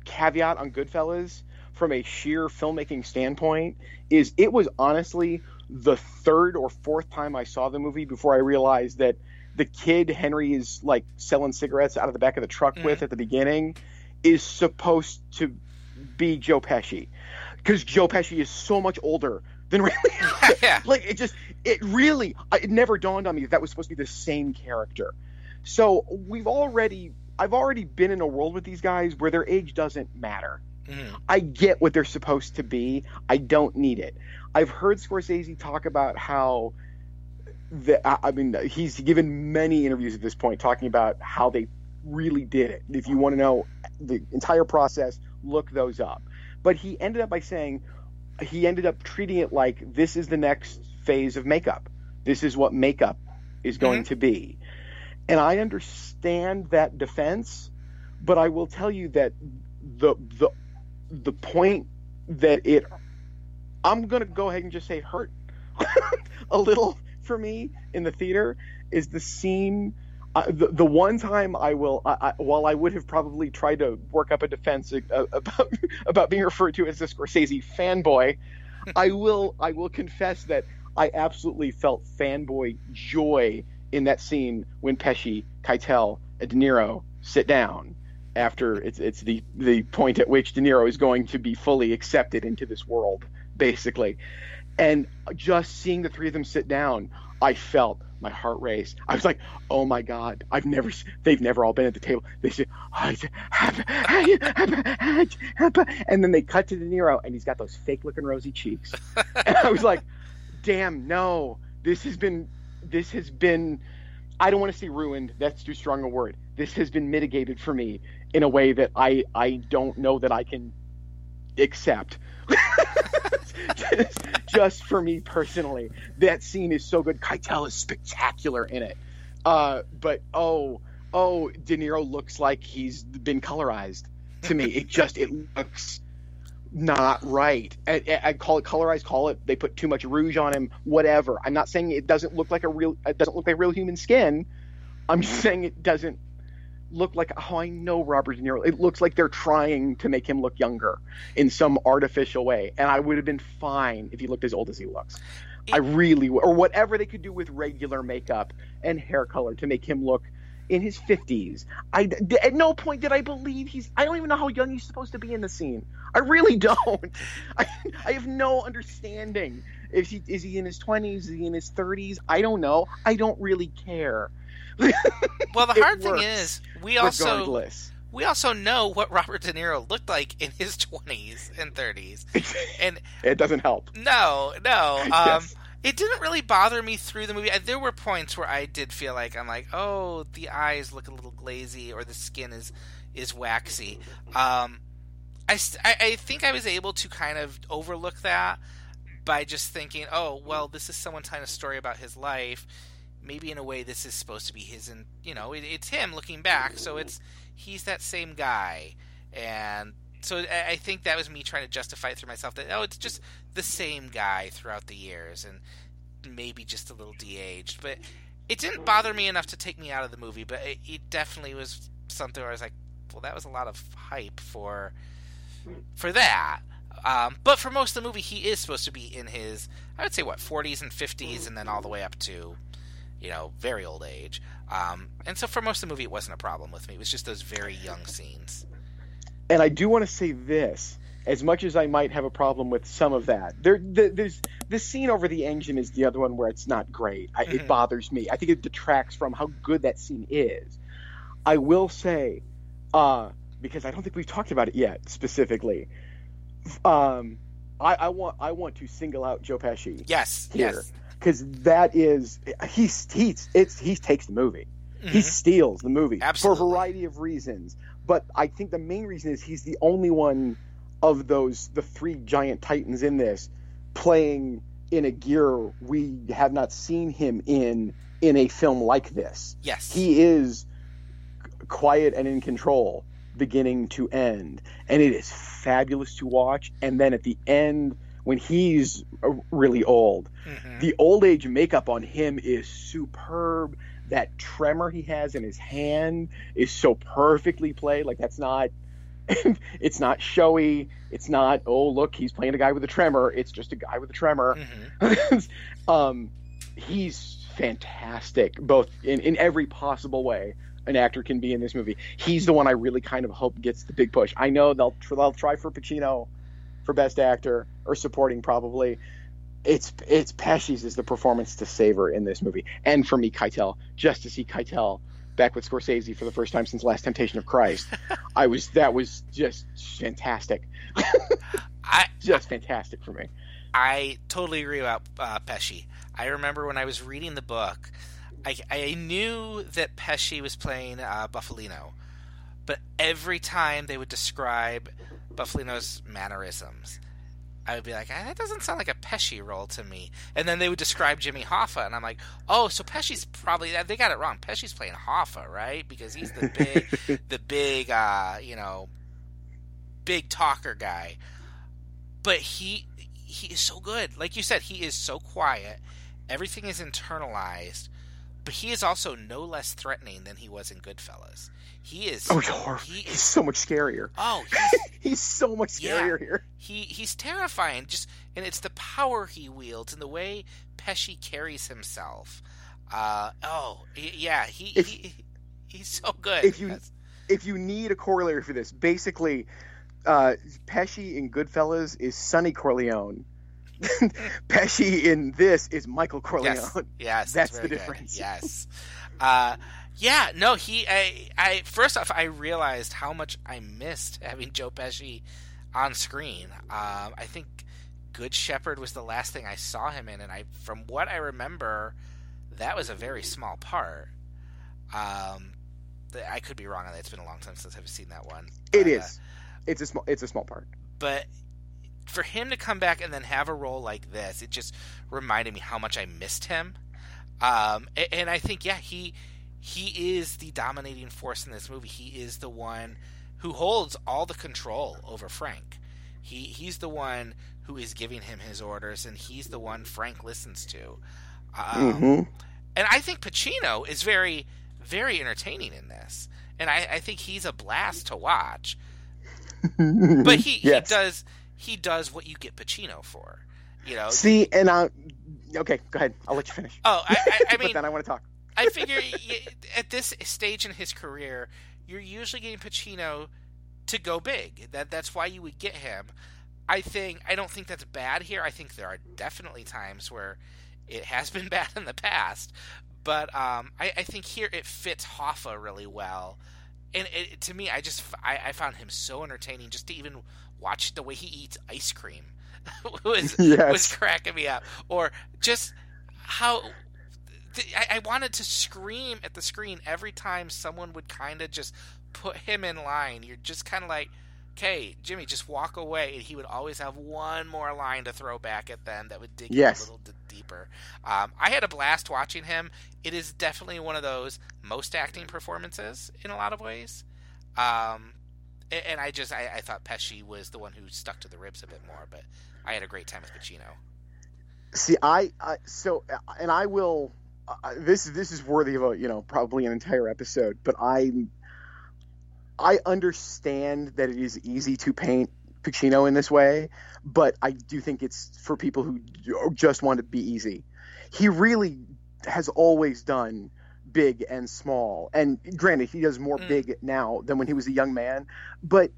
caveat on Goodfellas from a sheer filmmaking standpoint is it was honestly the third or fourth time I saw the movie before I realized that the kid Henry is like selling cigarettes out of the back of the truck with mm. at the beginning is supposed to be Joe Pesci. Because Joe Pesci is so much older than really yeah. like it just it really it never dawned on me that that was supposed to be the same character. So we've already i've already been in a world with these guys where their age doesn't matter Mhm. i get what they're supposed to be i don't need it i've heard scorsese talk about how the, I I mean, he's given many interviews at this point talking about how they really did it. If you want to know the entire process, look those up. But he ended up by saying he ended up treating it like this is the next phase of makeup. This is what makeup is going to be. And I understand that defense, but I will tell you that the the the point that it I'm going to go ahead and just say hurt a little for me in the theater is the scene. Uh, the, the one time I will, I, I, while I would have probably tried to work up a defense uh, about about being referred to as a Scorsese fanboy, I will I will confess that I absolutely felt fanboy joy in that scene when Pesci, Keitel, and De Niro sit down after it's it's the the point at which De Niro is going to be fully accepted into this world, basically. And just seeing the three of them sit down, I felt my heart race. I was like, "Oh my God! I've never. They've never all been at the table." They said, and then they cut to De Niro, and he's got those fake-looking rosy cheeks. and I was like, "Damn, no! This has been. This has been. I don't want to say ruined. That's too strong a word. This has been mitigated for me in a way that I I don't know that I can accept." just, just, for me personally, that scene is so good. Keitel is spectacular in it. Uh, but oh, oh, De Niro looks like he's been colorized. To me, it just it looks not right. I, I, call it colorized. Call it they put too much rouge on him. Whatever. I'm not saying it doesn't look like a real. It doesn't look like real human skin. I'm saying it doesn't look like oh I know Robert De Niro. It looks like they're trying to make him look younger in some artificial way, and I would have been fine if he looked as old as he looks. It, I really or whatever they could do with regular makeup and hair color to make him look in his 50s. I at no point did I believe he's I don't even know how young he's supposed to be in the scene. I really don't. I, I have no understanding. If he is he in his 20s, is he in his 30s? I don't know. I don't really care well, the hard thing is, we also regardless. we also know what Robert De Niro looked like in his twenties and thirties, and it doesn't help. No, no. Um, yes. It didn't really bother me through the movie. There were points where I did feel like I'm like, oh, the eyes look a little glazy, or the skin is is waxy. Um, I, I think I was able to kind of overlook that by just thinking, oh, well, this is someone telling a story about his life maybe in a way this is supposed to be his and you know it, it's him looking back so it's he's that same guy. And so I think that was me trying to justify it through myself that oh it's just the same guy throughout the years and maybe just a little de-aged. But it didn't bother me enough to take me out of the movie but it, it definitely was something where I was like well that was a lot of hype for for that. Um, but for most of the movie, he is supposed to be in his, I would say, what, 40s and 50s, and then all the way up to you know, very old age. Um, and so for most of the movie, it wasn't a problem with me. It was just those very young scenes. And I do want to say this. As much as I might have a problem with some of that, there, the, there's the scene over the engine is the other one where it's not great. I, mm-hmm. It bothers me. I think it detracts from how good that scene is. I will say, uh, because I don't think we've talked about it yet specifically. Um, I, I, want I want to single out Joe Pesci. Yes, here. yes because that is he's he's it's he takes the movie. Mm-hmm. He steals the movie Absolutely. for a variety of reasons. But I think the main reason is he's the only one of those the three giant titans in this playing in a gear we have not seen him in in a film like this. Yes. He is quiet and in control beginning to end and it is fabulous to watch and then at the end when he's uh, really old. Mm-hmm. The old age makeup on him is superb. That tremor he has in his hand is so perfectly played. Like that's not it's not showy. It's not, oh look, he's playing a guy with a tremor. It's just a guy with a tremor. Mm-hmm. um, he's fantastic, both in, in every possible way an actor can be in this movie. He's the one I really kind of hope gets the big push. I know they'll they'll try for Pacino for Best Actor or supporting probably. It's it's Pesci's is the performance to savor in this movie, and for me, Keitel. Just to see Keitel back with Scorsese for the first time since Last Temptation of Christ, I was that was just fantastic. I, just fantastic for me. I totally agree about uh, Pesci. I remember when I was reading the book, I, I knew that Pesci was playing uh, Bufalino, but every time they would describe Bufalino's mannerisms. I would be like, ah, that doesn't sound like a Pesci role to me. And then they would describe Jimmy Hoffa, and I'm like, oh, so Pesci's probably they got it wrong. Pesci's playing Hoffa, right? Because he's the big, the big, uh, you know, big talker guy. But he he is so good. Like you said, he is so quiet. Everything is internalized, but he is also no less threatening than he was in Goodfellas. He is. Oh, he he's is. so much scarier. Oh, he's, He's so much Yeah. scarier here. he he's terrifying. Just and it's the power he wields and the way Pesci carries himself. Uh oh, yeah, he, If- he he's so good. if you- That's- If you need a corollary for this, basically, uh, Pesci in Goodfellas is Sonny Corleone. Pesci in this is Michael Corleone. yes, yes, That's very the good. difference. Yes, uh, yeah, no, he. I, I first off, I realized how much I missed having Joe Pesci on screen. Um, I think Good Shepherd was the last thing I saw him in, and I, from what I remember, that was a very small part. Um, I could be wrong on that. It's been a long time since I've seen that one. It But, uh, is. It's a small. It's a small part. but for him to come back and then have a role like this, it just reminded me how much I missed him. Um, a- and I think, yeah, he he is the dominating force in this movie. He is the one who holds all the control over Frank. He he's the one who is giving him his orders, and he's the one Frank listens to. Um, hmm and I think Pacino is very, very entertaining in this, and I, I think he's a blast to watch. But he, Yes. he does he does what you get Pacino for, you know. See, and I. Okay, go ahead. I'll let you finish. Oh, I, I, I but then I want to talk. I figure at this stage in his career, you're usually getting Pacino to go big. That that's why you would get him. I think I don't think that's bad here. I think there are definitely times where it has been bad in the past, but um, I, I think here it fits Hoffa really well. And it, to me, I just I, I found him so entertaining just to even watch the way he eats ice cream was Yes. was cracking me up, or just how th- I, I wanted to scream at the screen every time someone would kind of just put him in line. You're just kind of like, okay, Jimmy, just walk away. And he would always have one more line to throw back at them that would dig Yes. a little d- deeper. Um, I had a blast watching him. It is definitely one of those most acting performances in a lot of ways. Um, and I just I, I thought Pesci was the one who stuck to the ribs a bit more, but I had a great time with Pacino. See, I, I so, and I will. Uh, this this is worthy of a you know probably an entire episode, but I I understand that it is easy to paint Pacino in this way, but I do think it's for people who just want to be easy. He really has always done big and small, and granted, he does more Mm. big now than when he was a young man, but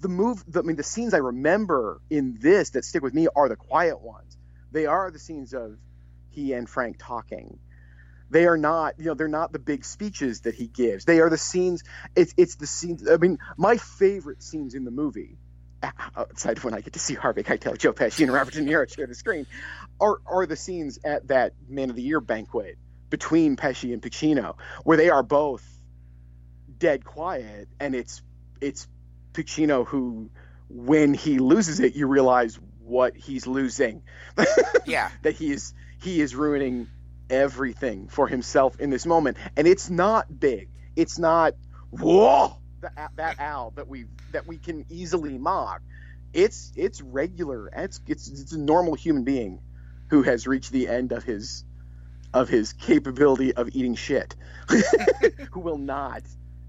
the move the, i mean the scenes i remember in this that stick with me are the quiet ones. They are the scenes of he and frank talking. They are not you know they're not the big speeches that he gives. They are the scenes it's it's the scenes i mean my favorite scenes in the movie outside of when i get to see harvey keitel joe pesci and robert de niro share the screen are are the scenes at that man of the year banquet between pesci and pacino where they are both dead quiet and it's it's Pacino who, when he loses it, you realize what he's losing. Yeah. that he is he is ruining everything for himself in this moment, and it's not big. It's not whoa that that Al that we that we can easily mock. It's it's regular. It's it's it's a normal human being who has reached the end of his of his capability of eating shit, who will not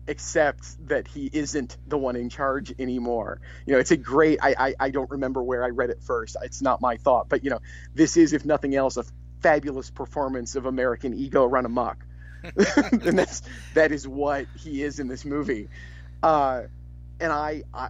accept that he isn't the one in charge anymore. You know, it's a great. I, I I don't remember where I read it first. It's not my thought, but you know, this is, if nothing else, a fabulous performance of American ego run amok, and that's that is what he is in this movie. Uh, and I, I,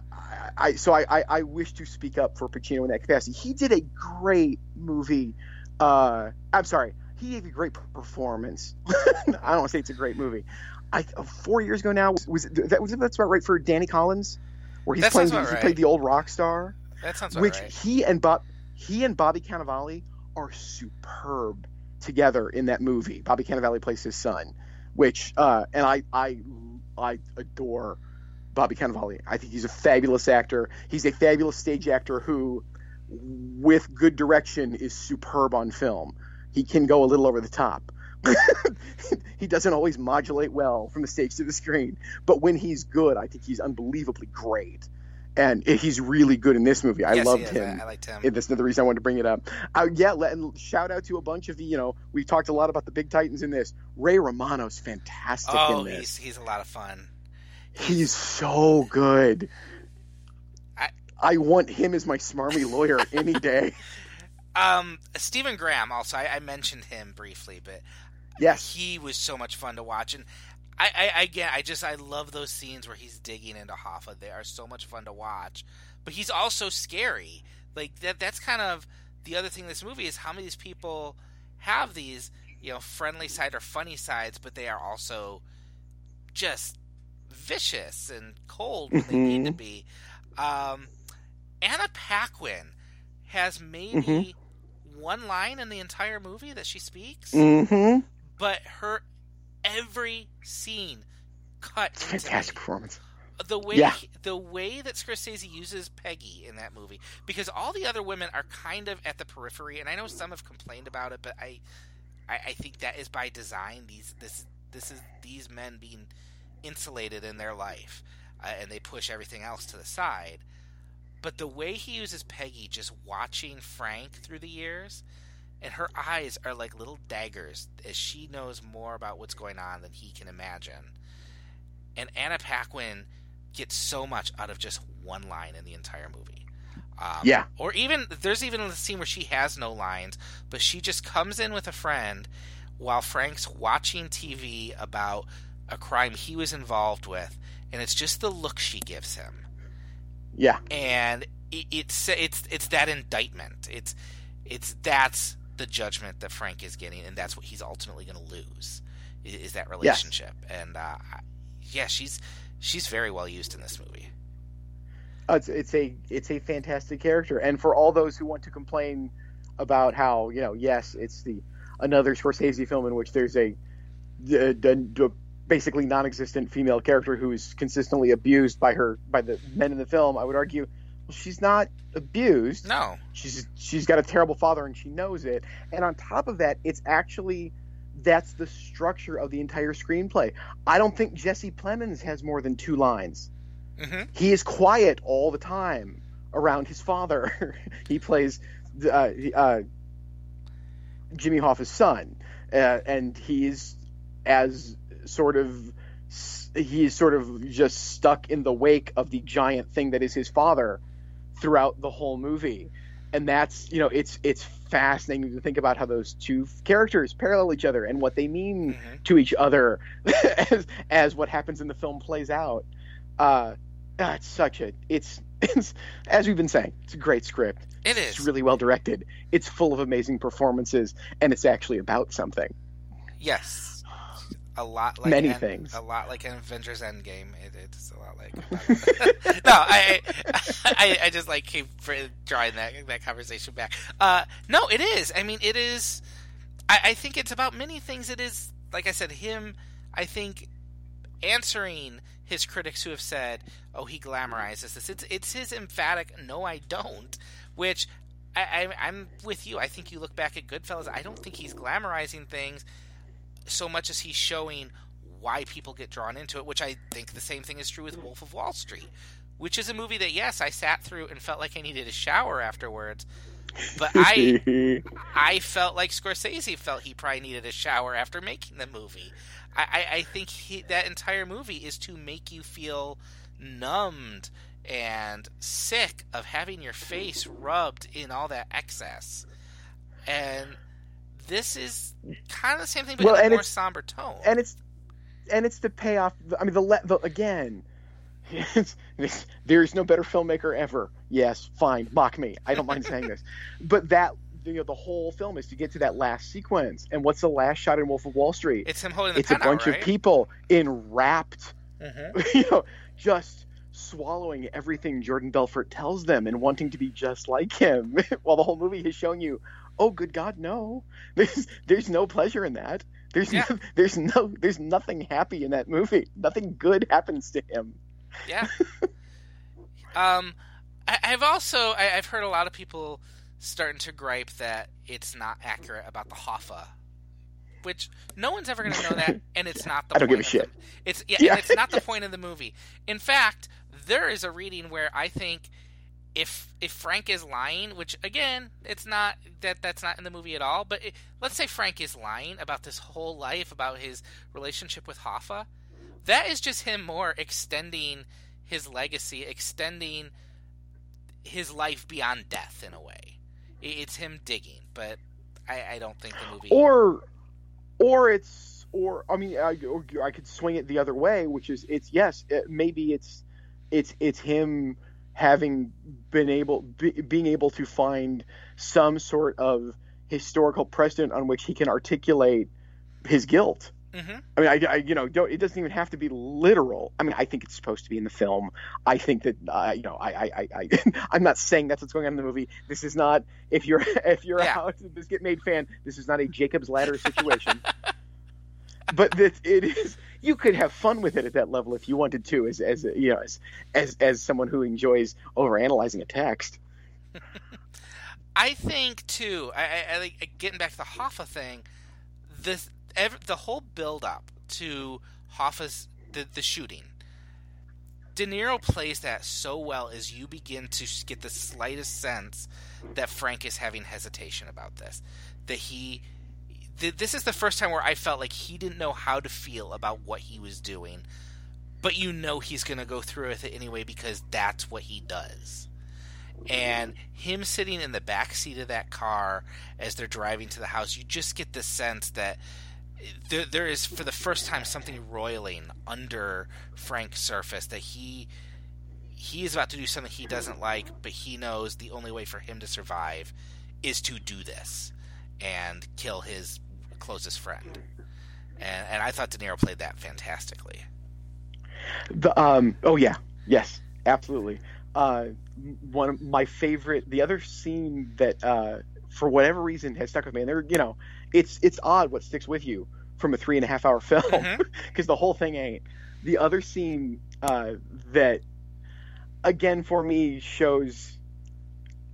I, so I, I wish to speak up for Pacino in that capacity. He did a great movie. Uh, I'm sorry, he gave a great performance. I don't want to say it's a great movie. I uh, four years ago now was, was that was that's about right for Danny Collins, where he's That playing he about played the old rock star, That sounds which right. he and Bob he and Bobby Cannavale are superb together in that movie. Bobby Cannavale plays his son, which uh, and I I I adore Bobby Cannavale. I think he's a fabulous actor. He's a fabulous stage actor who, with good direction, is superb on film. He can go a little over the top. he doesn't always modulate well from the stage to the screen, but when he's good, I think he's unbelievably great. and he's really good in this movie. I Yes, loved him. I, I liked him. That's another reason I wanted to bring it up. Uh, yeah, let, and shout out to a bunch of the, you know, we've talked a lot about the big titans in this. Ray Romano's fantastic oh, in this. he's he's a lot of fun. He's so good. I- I want him as my smarmy lawyer any day. Um, Stephen Graham. Also, I, I mentioned him briefly, but Yes. he was so much fun to watch and I, I again I just I love those scenes where he's digging into Hoffa. They are so much fun to watch. But he's also scary. Like that that's kind of the other thing in this movie is how many of these people have these, you know, friendly side or funny sides, but they are also just vicious and cold when they need to be. Um, Anna Paquin has maybe one line in the entire movie that she speaks Mm-hmm. but her every scene cut me. Fantastic performance. the way Yeah. the way that Scorsese uses Peggy in that movie because all the other women are kind of at the periphery and I know some have complained about it but I I, I think that is by design these this this is these men being insulated in their life uh, and they push everything else to the side but the way he uses Peggy just watching Frank through the years and her eyes are like little daggers as she knows more about what's going on than he can imagine and Anna Paquin gets so much out of just one line in the entire movie. Um, Yeah. Or even there's even a scene where she has no lines, but she just comes in with a friend while Frank's watching TV about a crime he was involved with, and it's just the look she gives him, Yeah. and it, it's it's it's that indictment. It's it's that's the judgment that Frank is getting, and that's what he's ultimately going to lose is, is that relationship. And uh, yeah, she's she's very well used in this movie. Uh, It's, it's a it's a fantastic character, and for all those who want to complain about how you know, yes, it's the another Scorsese film in which there's a, d- d- d- basically non-existent female character who is consistently abused by her by the men in the film. I would argue, well, she's not abused. No, She's she's got a terrible father and she knows it. And on top of that, it's actually that's the structure of the entire screenplay. I don't think Jesse Plemons has more than two lines. hmm He is quiet all the time around his father. he plays uh, uh, Jimmy Hoffa's son, uh, and he's as sort of he's sort of just stuck in the wake of the giant thing that is his father throughout the whole movie. And that's you know it's it's fascinating to think about how those two characters parallel each other and what they mean Mhm. to each other as, as what happens in the film plays out. Uh, ah, it's such a it's it's as we've been saying, it's a great script. it It's really well directed. It's full of amazing performances, and it's actually about something. Yes, a lot like Many an- things. A lot like an Avengers Endgame. It, it's a lot like. no, I, I I just like keep drawing that that conversation back. Uh, no, it is. I mean, it is. I, I think it's about many things. It is like I said, him. I think answering his critics who have said, "Oh, he glamorizes this." It's it's his emphatic, "No, I don't," which. I, I, I'm with you. I think you look back at Goodfellas. I don't think he's glamorizing things so much as he's showing why people get drawn into it, which I think the same thing is true with Wolf of Wall Street, which is a movie that yes, I sat through and felt like I needed a shower afterwards, but I I felt like Scorsese felt he probably needed a shower after making the movie. I, I, I think he, that entire movie is to make you feel numbed and sick of having your face rubbed in all that excess. And this is kind of the same thing, but Well, in a more somber tone. and it's and it's the payoff. I mean, the, the again. It's, there's no better filmmaker ever. Yes, fine, mock me. I don't mind saying this, but that you know the whole film is to get to that last sequence. And what's the last shot in Wolf of Wall Street? it's him holding the It's a bunch out, right? of people enwrapped, Mhm. you know, just swallowing everything Jordan Belfort tells them and wanting to be just like him. While the whole movie is showing you, oh, good God, no, there's there's no pleasure in that. There's Yeah. no, there's no there's nothing happy in that movie. Nothing good happens to him. Yeah. um, I, I've also I, I've heard a lot of people starting to gripe that it's not accurate about the Hoffa, which no one's ever going to know that, and it's not the. I don't give a shit. The, it's yeah, Yeah. And it's not the point of the movie. In fact, there is a reading where I think if if Frank is lying, which again, it's not that that's not in the movie at all, but it, let's say Frank is lying about this whole life about his relationship with Hoffa, that is just him more extending his legacy, extending his life beyond death in a way. It's him digging, but I, I don't think the movie or or it's or I mean I, or I could swing it the other way, which is it's yes it, maybe it's it's it's him having been able be, being able to find some sort of historical precedent on which he can articulate his guilt. Mm-hmm. I mean, I, I you know, don't, it doesn't even have to be literal. I mean, I think it's supposed to be in the film. I think that, uh, you know, I, I, I, I I'm not saying that's what's going on in the movie. This is not if you're if you're Yeah. out this Get Made fan. This is not a Jacob's Ladder situation. but that it is. You could have fun with it at that level if you wanted to, as as you know, as as as someone who enjoys overanalyzing a text. I think too. I, I, I getting back to the Hoffa thing. This ev the whole build up to Hoffa's the, the shooting. De Niro plays that so well as you begin to get the slightest sense that Frank is having hesitation about this. That he, th- this is the first time where I felt like he didn't know how to feel about what he was doing, but you know he's going to go through with it anyway because that's what he does. And him sitting in the back seat of that car as they're driving to the house, you just get the sense that there, there is, for the first time, something roiling under Frank's surface that he he is about to do something he doesn't like, but he knows the only way for him to survive is to do this and kill his closest friend. And, and I thought De Niro played that fantastically. The um oh yeah yes absolutely uh one of my favorite the other scene that uh for whatever reason has stuck with me and there you know it's it's odd what sticks with you from a three and a half hour film because Mhm. the whole thing ain't the other scene uh that again for me shows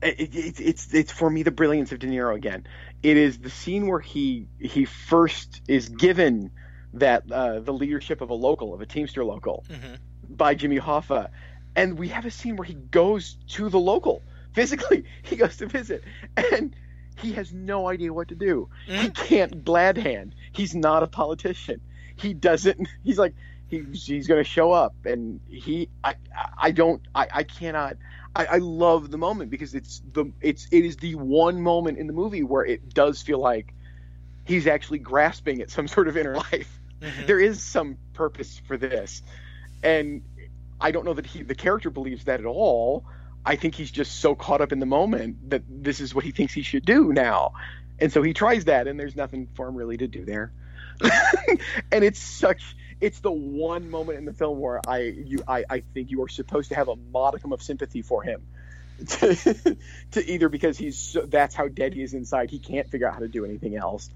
it, it, it's it's for me the brilliance of De Niro again. It is the scene where he he first is given that uh, the leadership of a local of a Teamster local Mhm. by Jimmy Hoffa, and we have a scene where he goes to the local physically. He goes to visit, and he has no idea what to do. He Mhm. can't glad hand. He's not a politician. He doesn't. He's like he's he's going to show up, and he I I don't I I cannot. I, I love the moment because it's the it's it is the one moment in the movie where it does feel like he's actually grasping at some sort of inner life. Mhm. There is some purpose for this, and I don't know that he the character believes that at all. I think he's just so caught up in the moment that this is what he thinks he should do now, and so he tries that, and there's nothing for him really to do there. and it's such it's the one moment in the film where I you I, I think you are supposed to have a modicum of sympathy for him. To, to either because he's so, that's how dead he is inside, he can't figure out how to do anything else,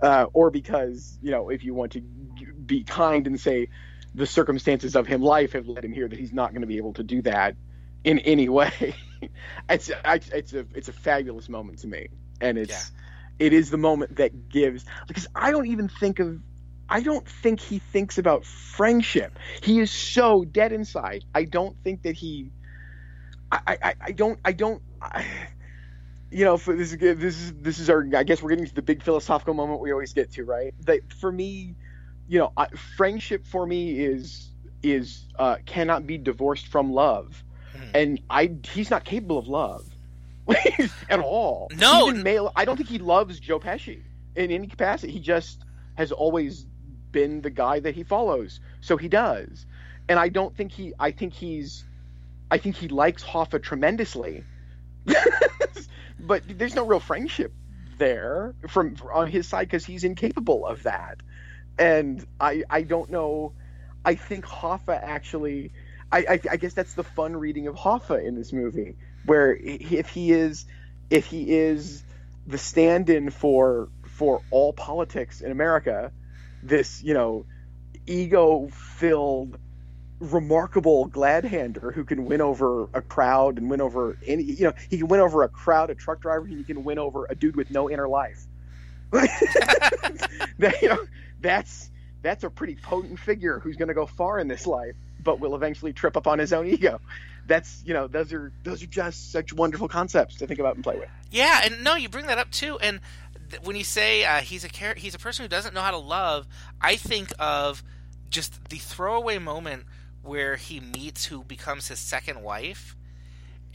uh, or because you know if you want to be kind and say the circumstances of him life have led him here that he's not going to be able to do that in any way. it's I, it's a it's a fabulous moment to me, and it's it is the moment that gives because I don't even think of I don't think he thinks about friendship. He is so dead inside. I don't think that he. I I, I don't I don't. I, you know, for this is this is this is our. I guess we're getting to the big philosophical moment we always get to, right? That for me, you know, I, friendship for me is is uh, cannot be divorced from love, Mhm. and I he's not capable of love at all. No. Even male. I don't think he loves Joe Pesci in any capacity. He just has always been the guy that he follows, so he does. And I don't think he. I think he's. I think he likes Hoffa tremendously, but there's no real friendship there from on his side because he's incapable of that. And I I don't know. I think Hoffa actually. I, I, I guess that's the fun reading of Hoffa in this movie, where if he is if he is the stand-in for for all politics in America, this you know ego-filled, remarkable glad-hander who can win over a crowd and win over any you know he can win over a crowd, a truck driver, and he can win over a dude with no inner life. that, you know, that's that's a pretty potent figure who's going to go far in this life. but will eventually trip up on his own ego. That's you know those are those are just such wonderful concepts to think about and play with. Yeah, and no, you bring that up too. And th- when you say uh, he's a he's a person who doesn't know how to love, I think of just the throwaway moment where he meets who becomes his second wife,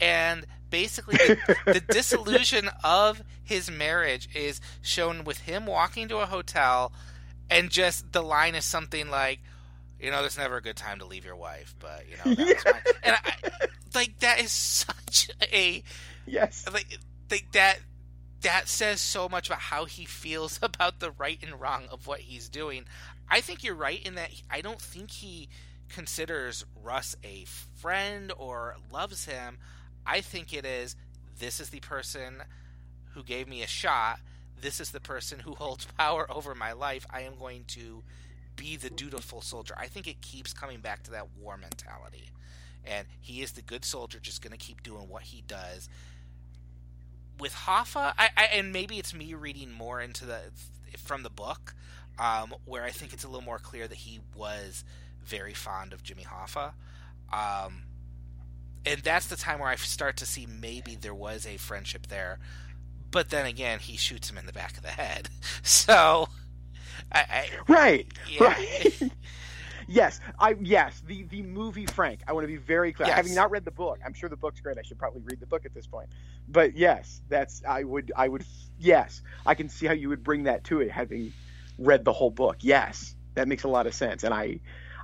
and basically the, the disillusion of his marriage is shown with him walking to a hotel, and just the line is something like. You know, there's never a good time to leave your wife, but you know, that was my, and I, like that is such a Yes. like, like that that says so much about how he feels about the right and wrong of what he's doing. I think you're right in that I don't think he considers Russ a friend or loves him. I think it is this is the person who gave me a shot. This is the person who holds power over my life. I am going to be the dutiful soldier. I think it keeps coming back to that war mentality. And he is the good soldier, just going to keep doing what he does with Hoffa, I, I, and maybe it's me reading more into the from the book, um, where I think it's a little more clear that he was very fond of Jimmy Hoffa, um, and that's the time where I start to see maybe there was a friendship there, but then again, he shoots him in the back of the head, so I, I Right. Yeah. Right. yes. I yes, the the movie Frank. I want to be very clear. Yes. Having not read the book, I'm sure the book's great. I should probably read the book at this point. But yes, that's I would I would yes, I can see how you would bring that to it having read the whole book. Yes. That makes a lot of sense and I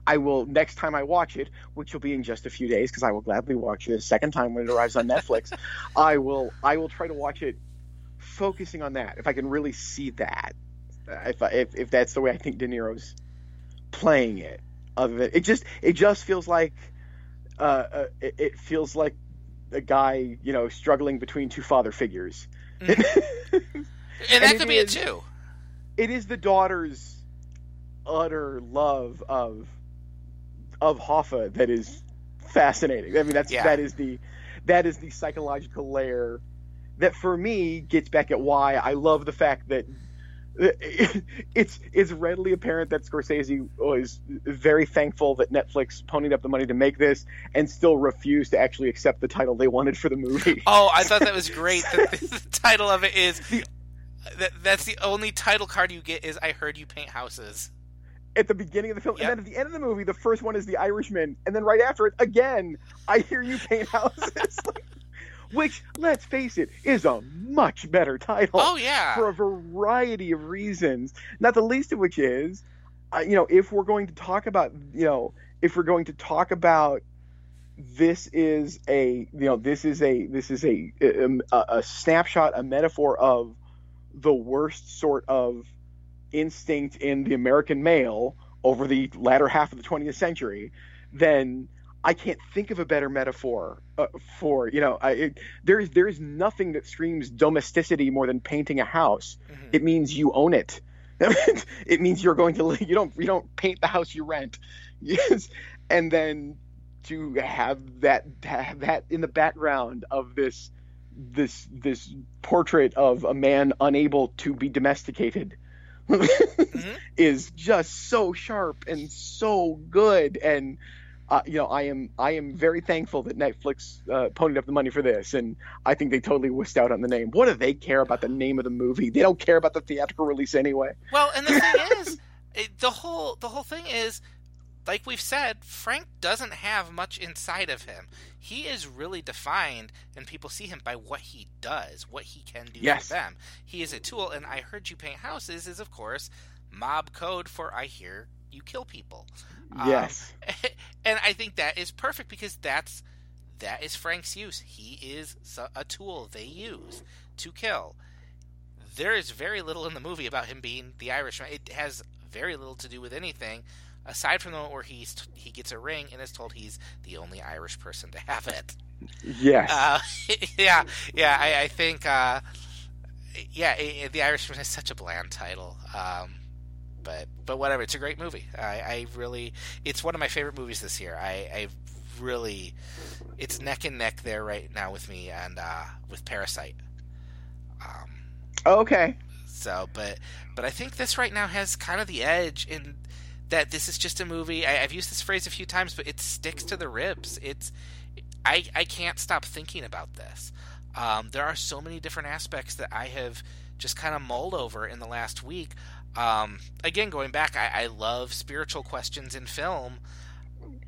I will next time I watch it, which will be in just a few days because I will gladly watch it a second time when it arrives on Netflix. I will I will try to watch it focusing on that if I can really see that if, I- if if that's the way I think De Niro's playing it. Other than it just it just feels like uh, uh it, it feels like a guy you know struggling between two father figures. and that And it could be it is- too. it is the daughter's utter love of of Hoffa that is fascinating. I mean, that's Yeah. that is the that is the psychological layer that for me gets back at why I love the fact that it's it's readily apparent that Scorsese was very thankful that Netflix ponied up the money to make this and still refused to actually accept the title they wanted for the movie. Oh, I thought that was great. that the, the title of it is that, that's the only title card you get is I heard you paint houses. at the beginning of the film, Yep. and then at the end of the movie, the first one is the Irishman, and then right after it, again, I hear you paint houses, which, let's face it, is a much better title Oh yeah. for a variety of reasons. Not the least of which is, uh, you know, if we're going to talk about, you know, if we're going to talk about this is a you know this is a this is a a, a snapshot a metaphor of the worst sort of instinct in the American male over the latter half of the 20th century, then I can't think of a better metaphor uh, for you know I, it, there's there's nothing that screams domesticity more than painting a house. Mhm. It means you own it. it means you're going to you don't you don't paint the house you rent. Yes, and then to have that have that in the background of this this this portrait of a man unable to be domesticated is just so sharp and so good and uh, you know I am I am very thankful that Netflix uh, ponied up the money for this and I think they totally whisked out on the name. What do they care about the name of the movie? They don't care about the theatrical release anyway. Well, and the thing is, it, the whole the whole thing is, like we've said, Frank doesn't have much inside of him. He is really defined, and people see him by what he does, what he can do Yes. for them. He is a tool, and I heard you paint houses is of course mob code for I hear you kill people. Um, Yes. and I think that is perfect because that's that is Frank's use. He is a tool they use to kill. There is very little in the movie about him being the Irishman. It has very little to do with anything aside from the moment where he's he gets a ring and is told he's the only Irish person to have it. Yes. Uh, yeah, yeah. I, I think, uh, yeah, i the Irishman is such a bland title. Um, but but whatever, it's a great movie. I, I really, it's one of my favorite movies this year. I, I really, it's neck and neck there right now with me and uh, with Parasite. Um, okay. so, but but I think this right now has kind of the edge in that this is just a movie. I, have used this phrase a few times, but it sticks to the ribs. It's I I can't stop thinking about this. Um, there are so many different aspects that I have just kind of mulled over in the last week. Um, again, going back, I, I love spiritual questions in film.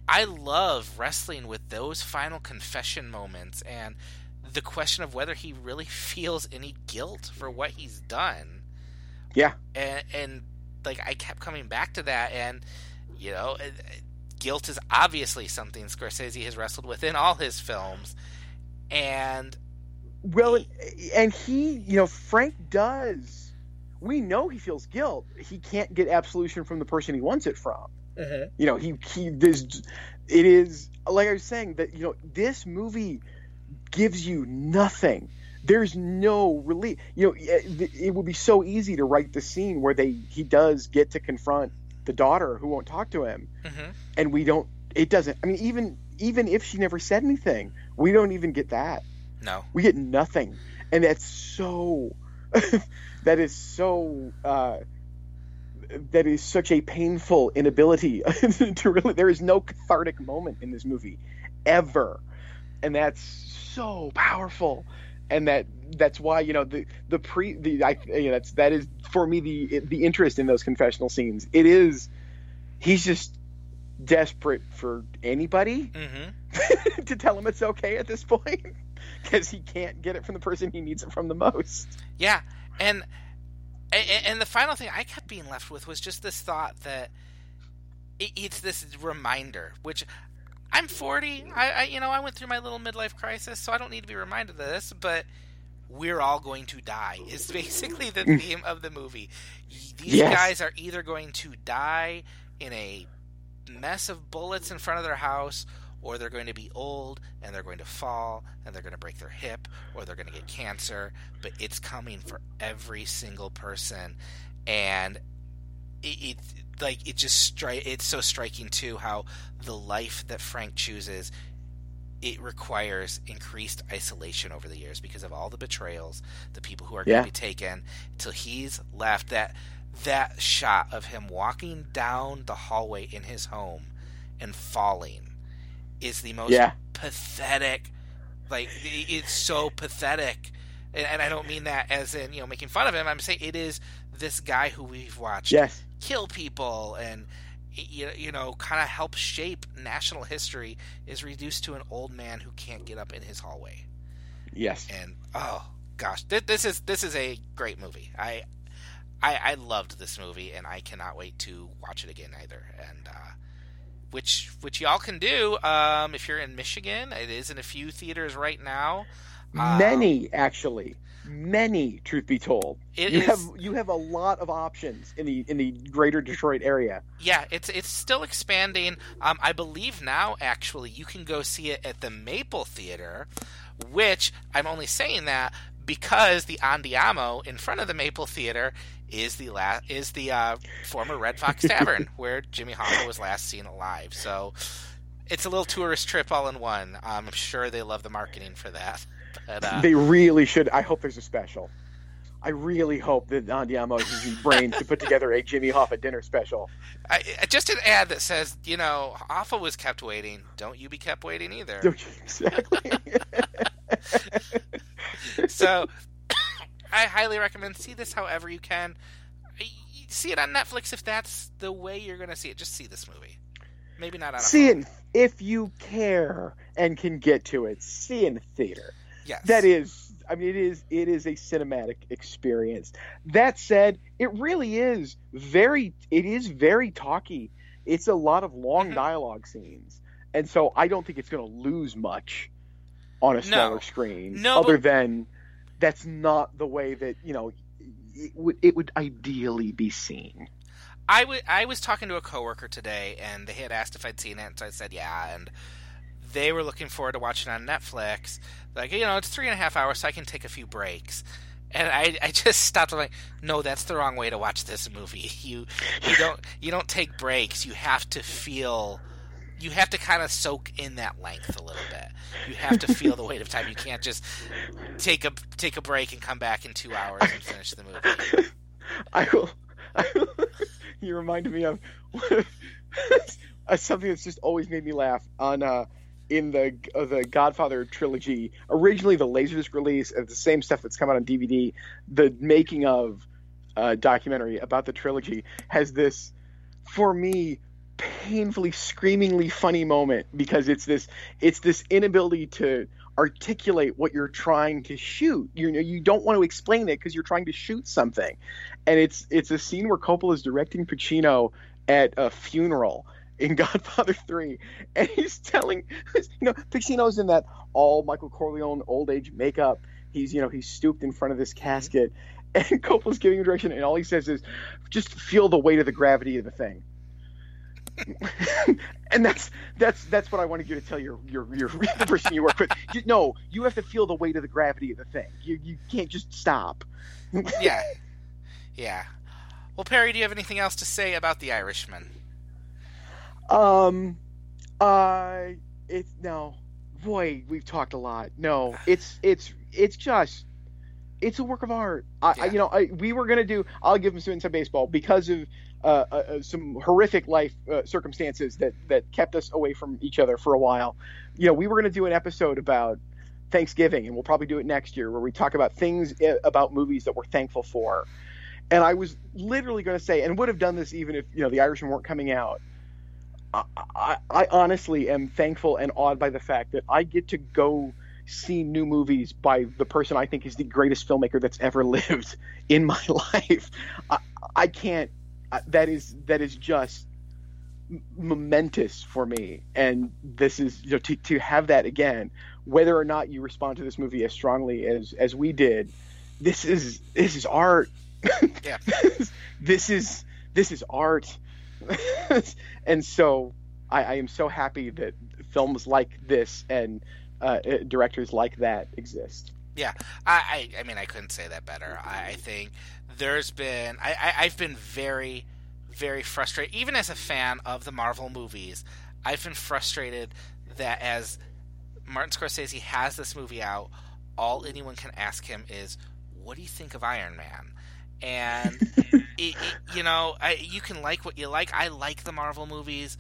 I love wrestling with those final confession moments and the question of whether he really feels any guilt for what he's done. Yeah. And, and like I kept coming back to that, and you know, guilt is obviously something Scorsese has wrestled with in all his films, and well, and he, you know, Frank does. We know he feels guilt. He can't get absolution from the person he wants it from. Mm-hmm. You know, he he this it is like I was saying that you know this movie gives you nothing there's no relief. You know, it would be so easy to write the scene where they he does get to confront the daughter who won't talk to him, mm-hmm. and we don't. It doesn't. I mean, even even if she never said anything, we don't even get that. No, we get nothing, and that's so. that is so. Uh, that is such a painful inability to really. There is no cathartic moment in this movie, ever, and that's so powerful and that that's why you know the the pre the I you know that's that is for me the the interest in those confessional scenes. It is he's just desperate for anybody mm-hmm. to tell him it's okay at this point because he can't get it from the person he needs it from the most. Yeah, and and the final thing I kept being left with was just this thought that it's this reminder, which I'm 40. I, I, you know I went through my little midlife crisis, so I don't need to be reminded of this. But we're all going to die is basically the mm. theme of the movie. These yes. guys are either going to die in a mess of bullets in front of their house, or they're going to be old and they're going to fall and they're going to break their hip or they're going to get cancer. But it's coming for every single person, and it, it like it just stri- it's so striking too how the life that Frank chooses it requires increased isolation over the years because of all the betrayals, the people who are yeah. going to be taken till he's left that that shot of him walking down the hallway in his home and falling is the most yeah. pathetic like it's so pathetic and, and, I don't mean that as in you know making fun of him I'm saying it is this guy who we've watched yes. kill people and you, you know kind of help shape national history is reduced to an old man who can't get up in his hallway. Yes. And oh gosh, this is this is a great movie. I I, I loved this movie, and I cannot wait to watch it again either. And uh, which which y'all can do um, if you're in Michigan. It is in a few theaters right now. Many um, actually many, truth be told. You is, have you have a lot of options in the in the greater Detroit area. Yeah, it's it's still expanding. Um, I believe now actually you can go see it at the Maple Theater, which I'm only saying that because the Andiamo in front of the Maple Theater is the last is the uh, former Red Fox Tavern where Jimmy Hoffa was last seen alive. So it's a little tourist trip all in one. Um, I'm sure they love the marketing for that. But, uh, they really should. I hope there's a special. I really hope that Andiamo uses his brains to put together a Jimmy Hoffa dinner special. I, just an ad that says, you know, Hoffa was kept waiting. Don't you be kept waiting either. Exactly. so, I highly recommend see this however you can. See it on Netflix if that's the way you're going to see it. Just see this movie. Maybe not on. See it if you care and can get to it. See in theater. Yes. That is I mean it is it is a cinematic experience. That said, it really is very it is very talky. It's a lot of long mm-hmm. dialogue scenes. And so I don't think it's going to lose much on a smaller no. screen no, other but... than that's not the way that, you know, it would, it would ideally be seen. I, w- I was talking to a coworker today, and they had asked if I'd seen it, and so I said yeah, and they were looking forward to watching on Netflix. Like, you know, it's three and a half hours, so I can take a few breaks. And I, I just stopped. Like, no, that's the wrong way to watch this movie. You, you don't, you don't take breaks. You have to feel, you have to kind of soak in that length a little bit. You have to feel the weight of time. You can't just take a take a break and come back in two hours and finish the movie. I will. I will you reminded me of something that's just always made me laugh on uh, in the uh, the Godfather trilogy. Originally, the Laserdisc release of the same stuff that's come out on DVD, the making of uh, documentary about the trilogy has this, for me, painfully, screamingly funny moment because it's this it's this inability to articulate what you're trying to shoot. You know, you don't want to explain it because you're trying to shoot something, and it's it's a scene where Coppola is directing Pacino at a funeral in Godfather 3 and he's telling you know Pacino's in that all Michael Corleone old age makeup. He's you know he's stooped in front of this casket. And Coppola's giving him direction and all he says is just feel the weight of the gravity of the thing and that's that's that's what I wanted you to tell your your your the person you work with you, no you have to feel the weight of the gravity of the thing you you can't just stop yeah yeah well Perry do you have anything else to say about the Irishman um, uh, it's no, boy, we've talked a lot. No, it's it's it's just it's a work of art. I, yeah. I you know, I, we were gonna do. I'll give him some inside baseball because of uh, uh, uh, some horrific life uh, circumstances that that kept us away from each other for a while. You know, we were gonna do an episode about Thanksgiving, and we'll probably do it next year, where we talk about things uh, about movies that we're thankful for. And I was literally going to say, and would have done this even if you know the Irishman weren't coming out. I, I honestly am thankful and awed by the fact that I get to go see new movies by the person I think is the greatest filmmaker that's ever lived in my life. I, I can't. That is that is just momentous for me, and this is you know, to to have that again. Whether or not you respond to this movie as strongly as as we did, this is this is art. Yeah. this is this is art and so I, I, am so happy that films like this and uh, uh, directors like that exist. Yeah, I, I, I, mean, I couldn't say that better. I, I think there's been, I, I, I've been very, very frustrated, even as a fan of the Marvel movies. I've been frustrated that as Martin Scorsese has this movie out, all anyone can ask him is, "What do you think of Iron Man?" and it, it, you know I, you can like what you like. I like the Marvel movies.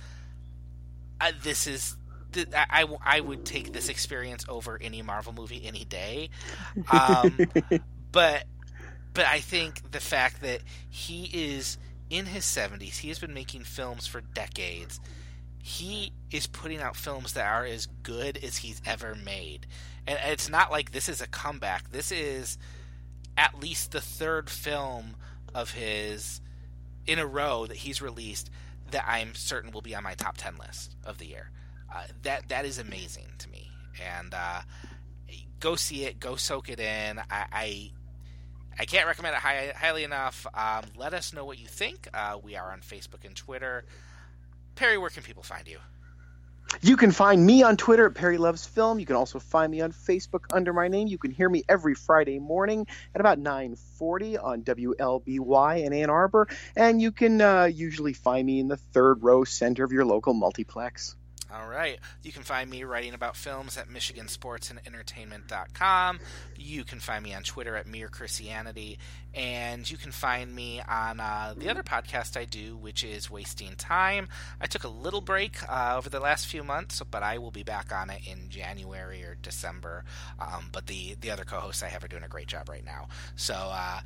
Uh, this is I, I, I, would take this experience over any Marvel movie any day. Um, but but I think the fact that he is in his 70s, he has been making films for decades. He is putting out films that are as good as he's ever made. And it's not like this is a comeback. This is at least the third film of his in a row that he's released that I'm certain will be on my top ten list of the year. That that is amazing to me, and uh, go see it, go soak it in. I I, I can't recommend it high, highly enough. Um, let us know what you think. Uh, we are on Facebook and Twitter. Perry, where can people find you? You can find me on Twitter at Perry Loves Film. You can also find me on Facebook under my name. You can hear me every Friday morning at about 9:40 on WLBY in Ann Arbor, and you can uh, usually find me in the third row center of your local multiplex. All right. You can find me writing about films at MichiganSportsAndEntertainment.com. You can find me on Twitter at Mere Christianity. And you can find me on uh, the other podcast I do, which is Wasting Time. I took a little break uh, over the last few months, but I will be back on it in January or December. Um, but the, the other co hosts I have are doing a great job right now. So uh,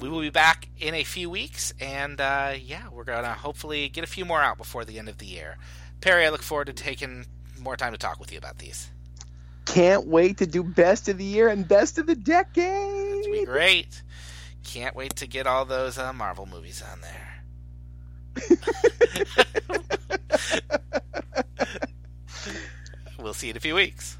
we will be back in a few weeks. And uh, yeah, we're going to hopefully get a few more out before the end of the year. Perry, I look forward to taking more time to talk with you about these. Can't wait to do best of the year and best of the decade. It's be great. Can't wait to get all those uh, Marvel movies on there. we'll see you in a few weeks.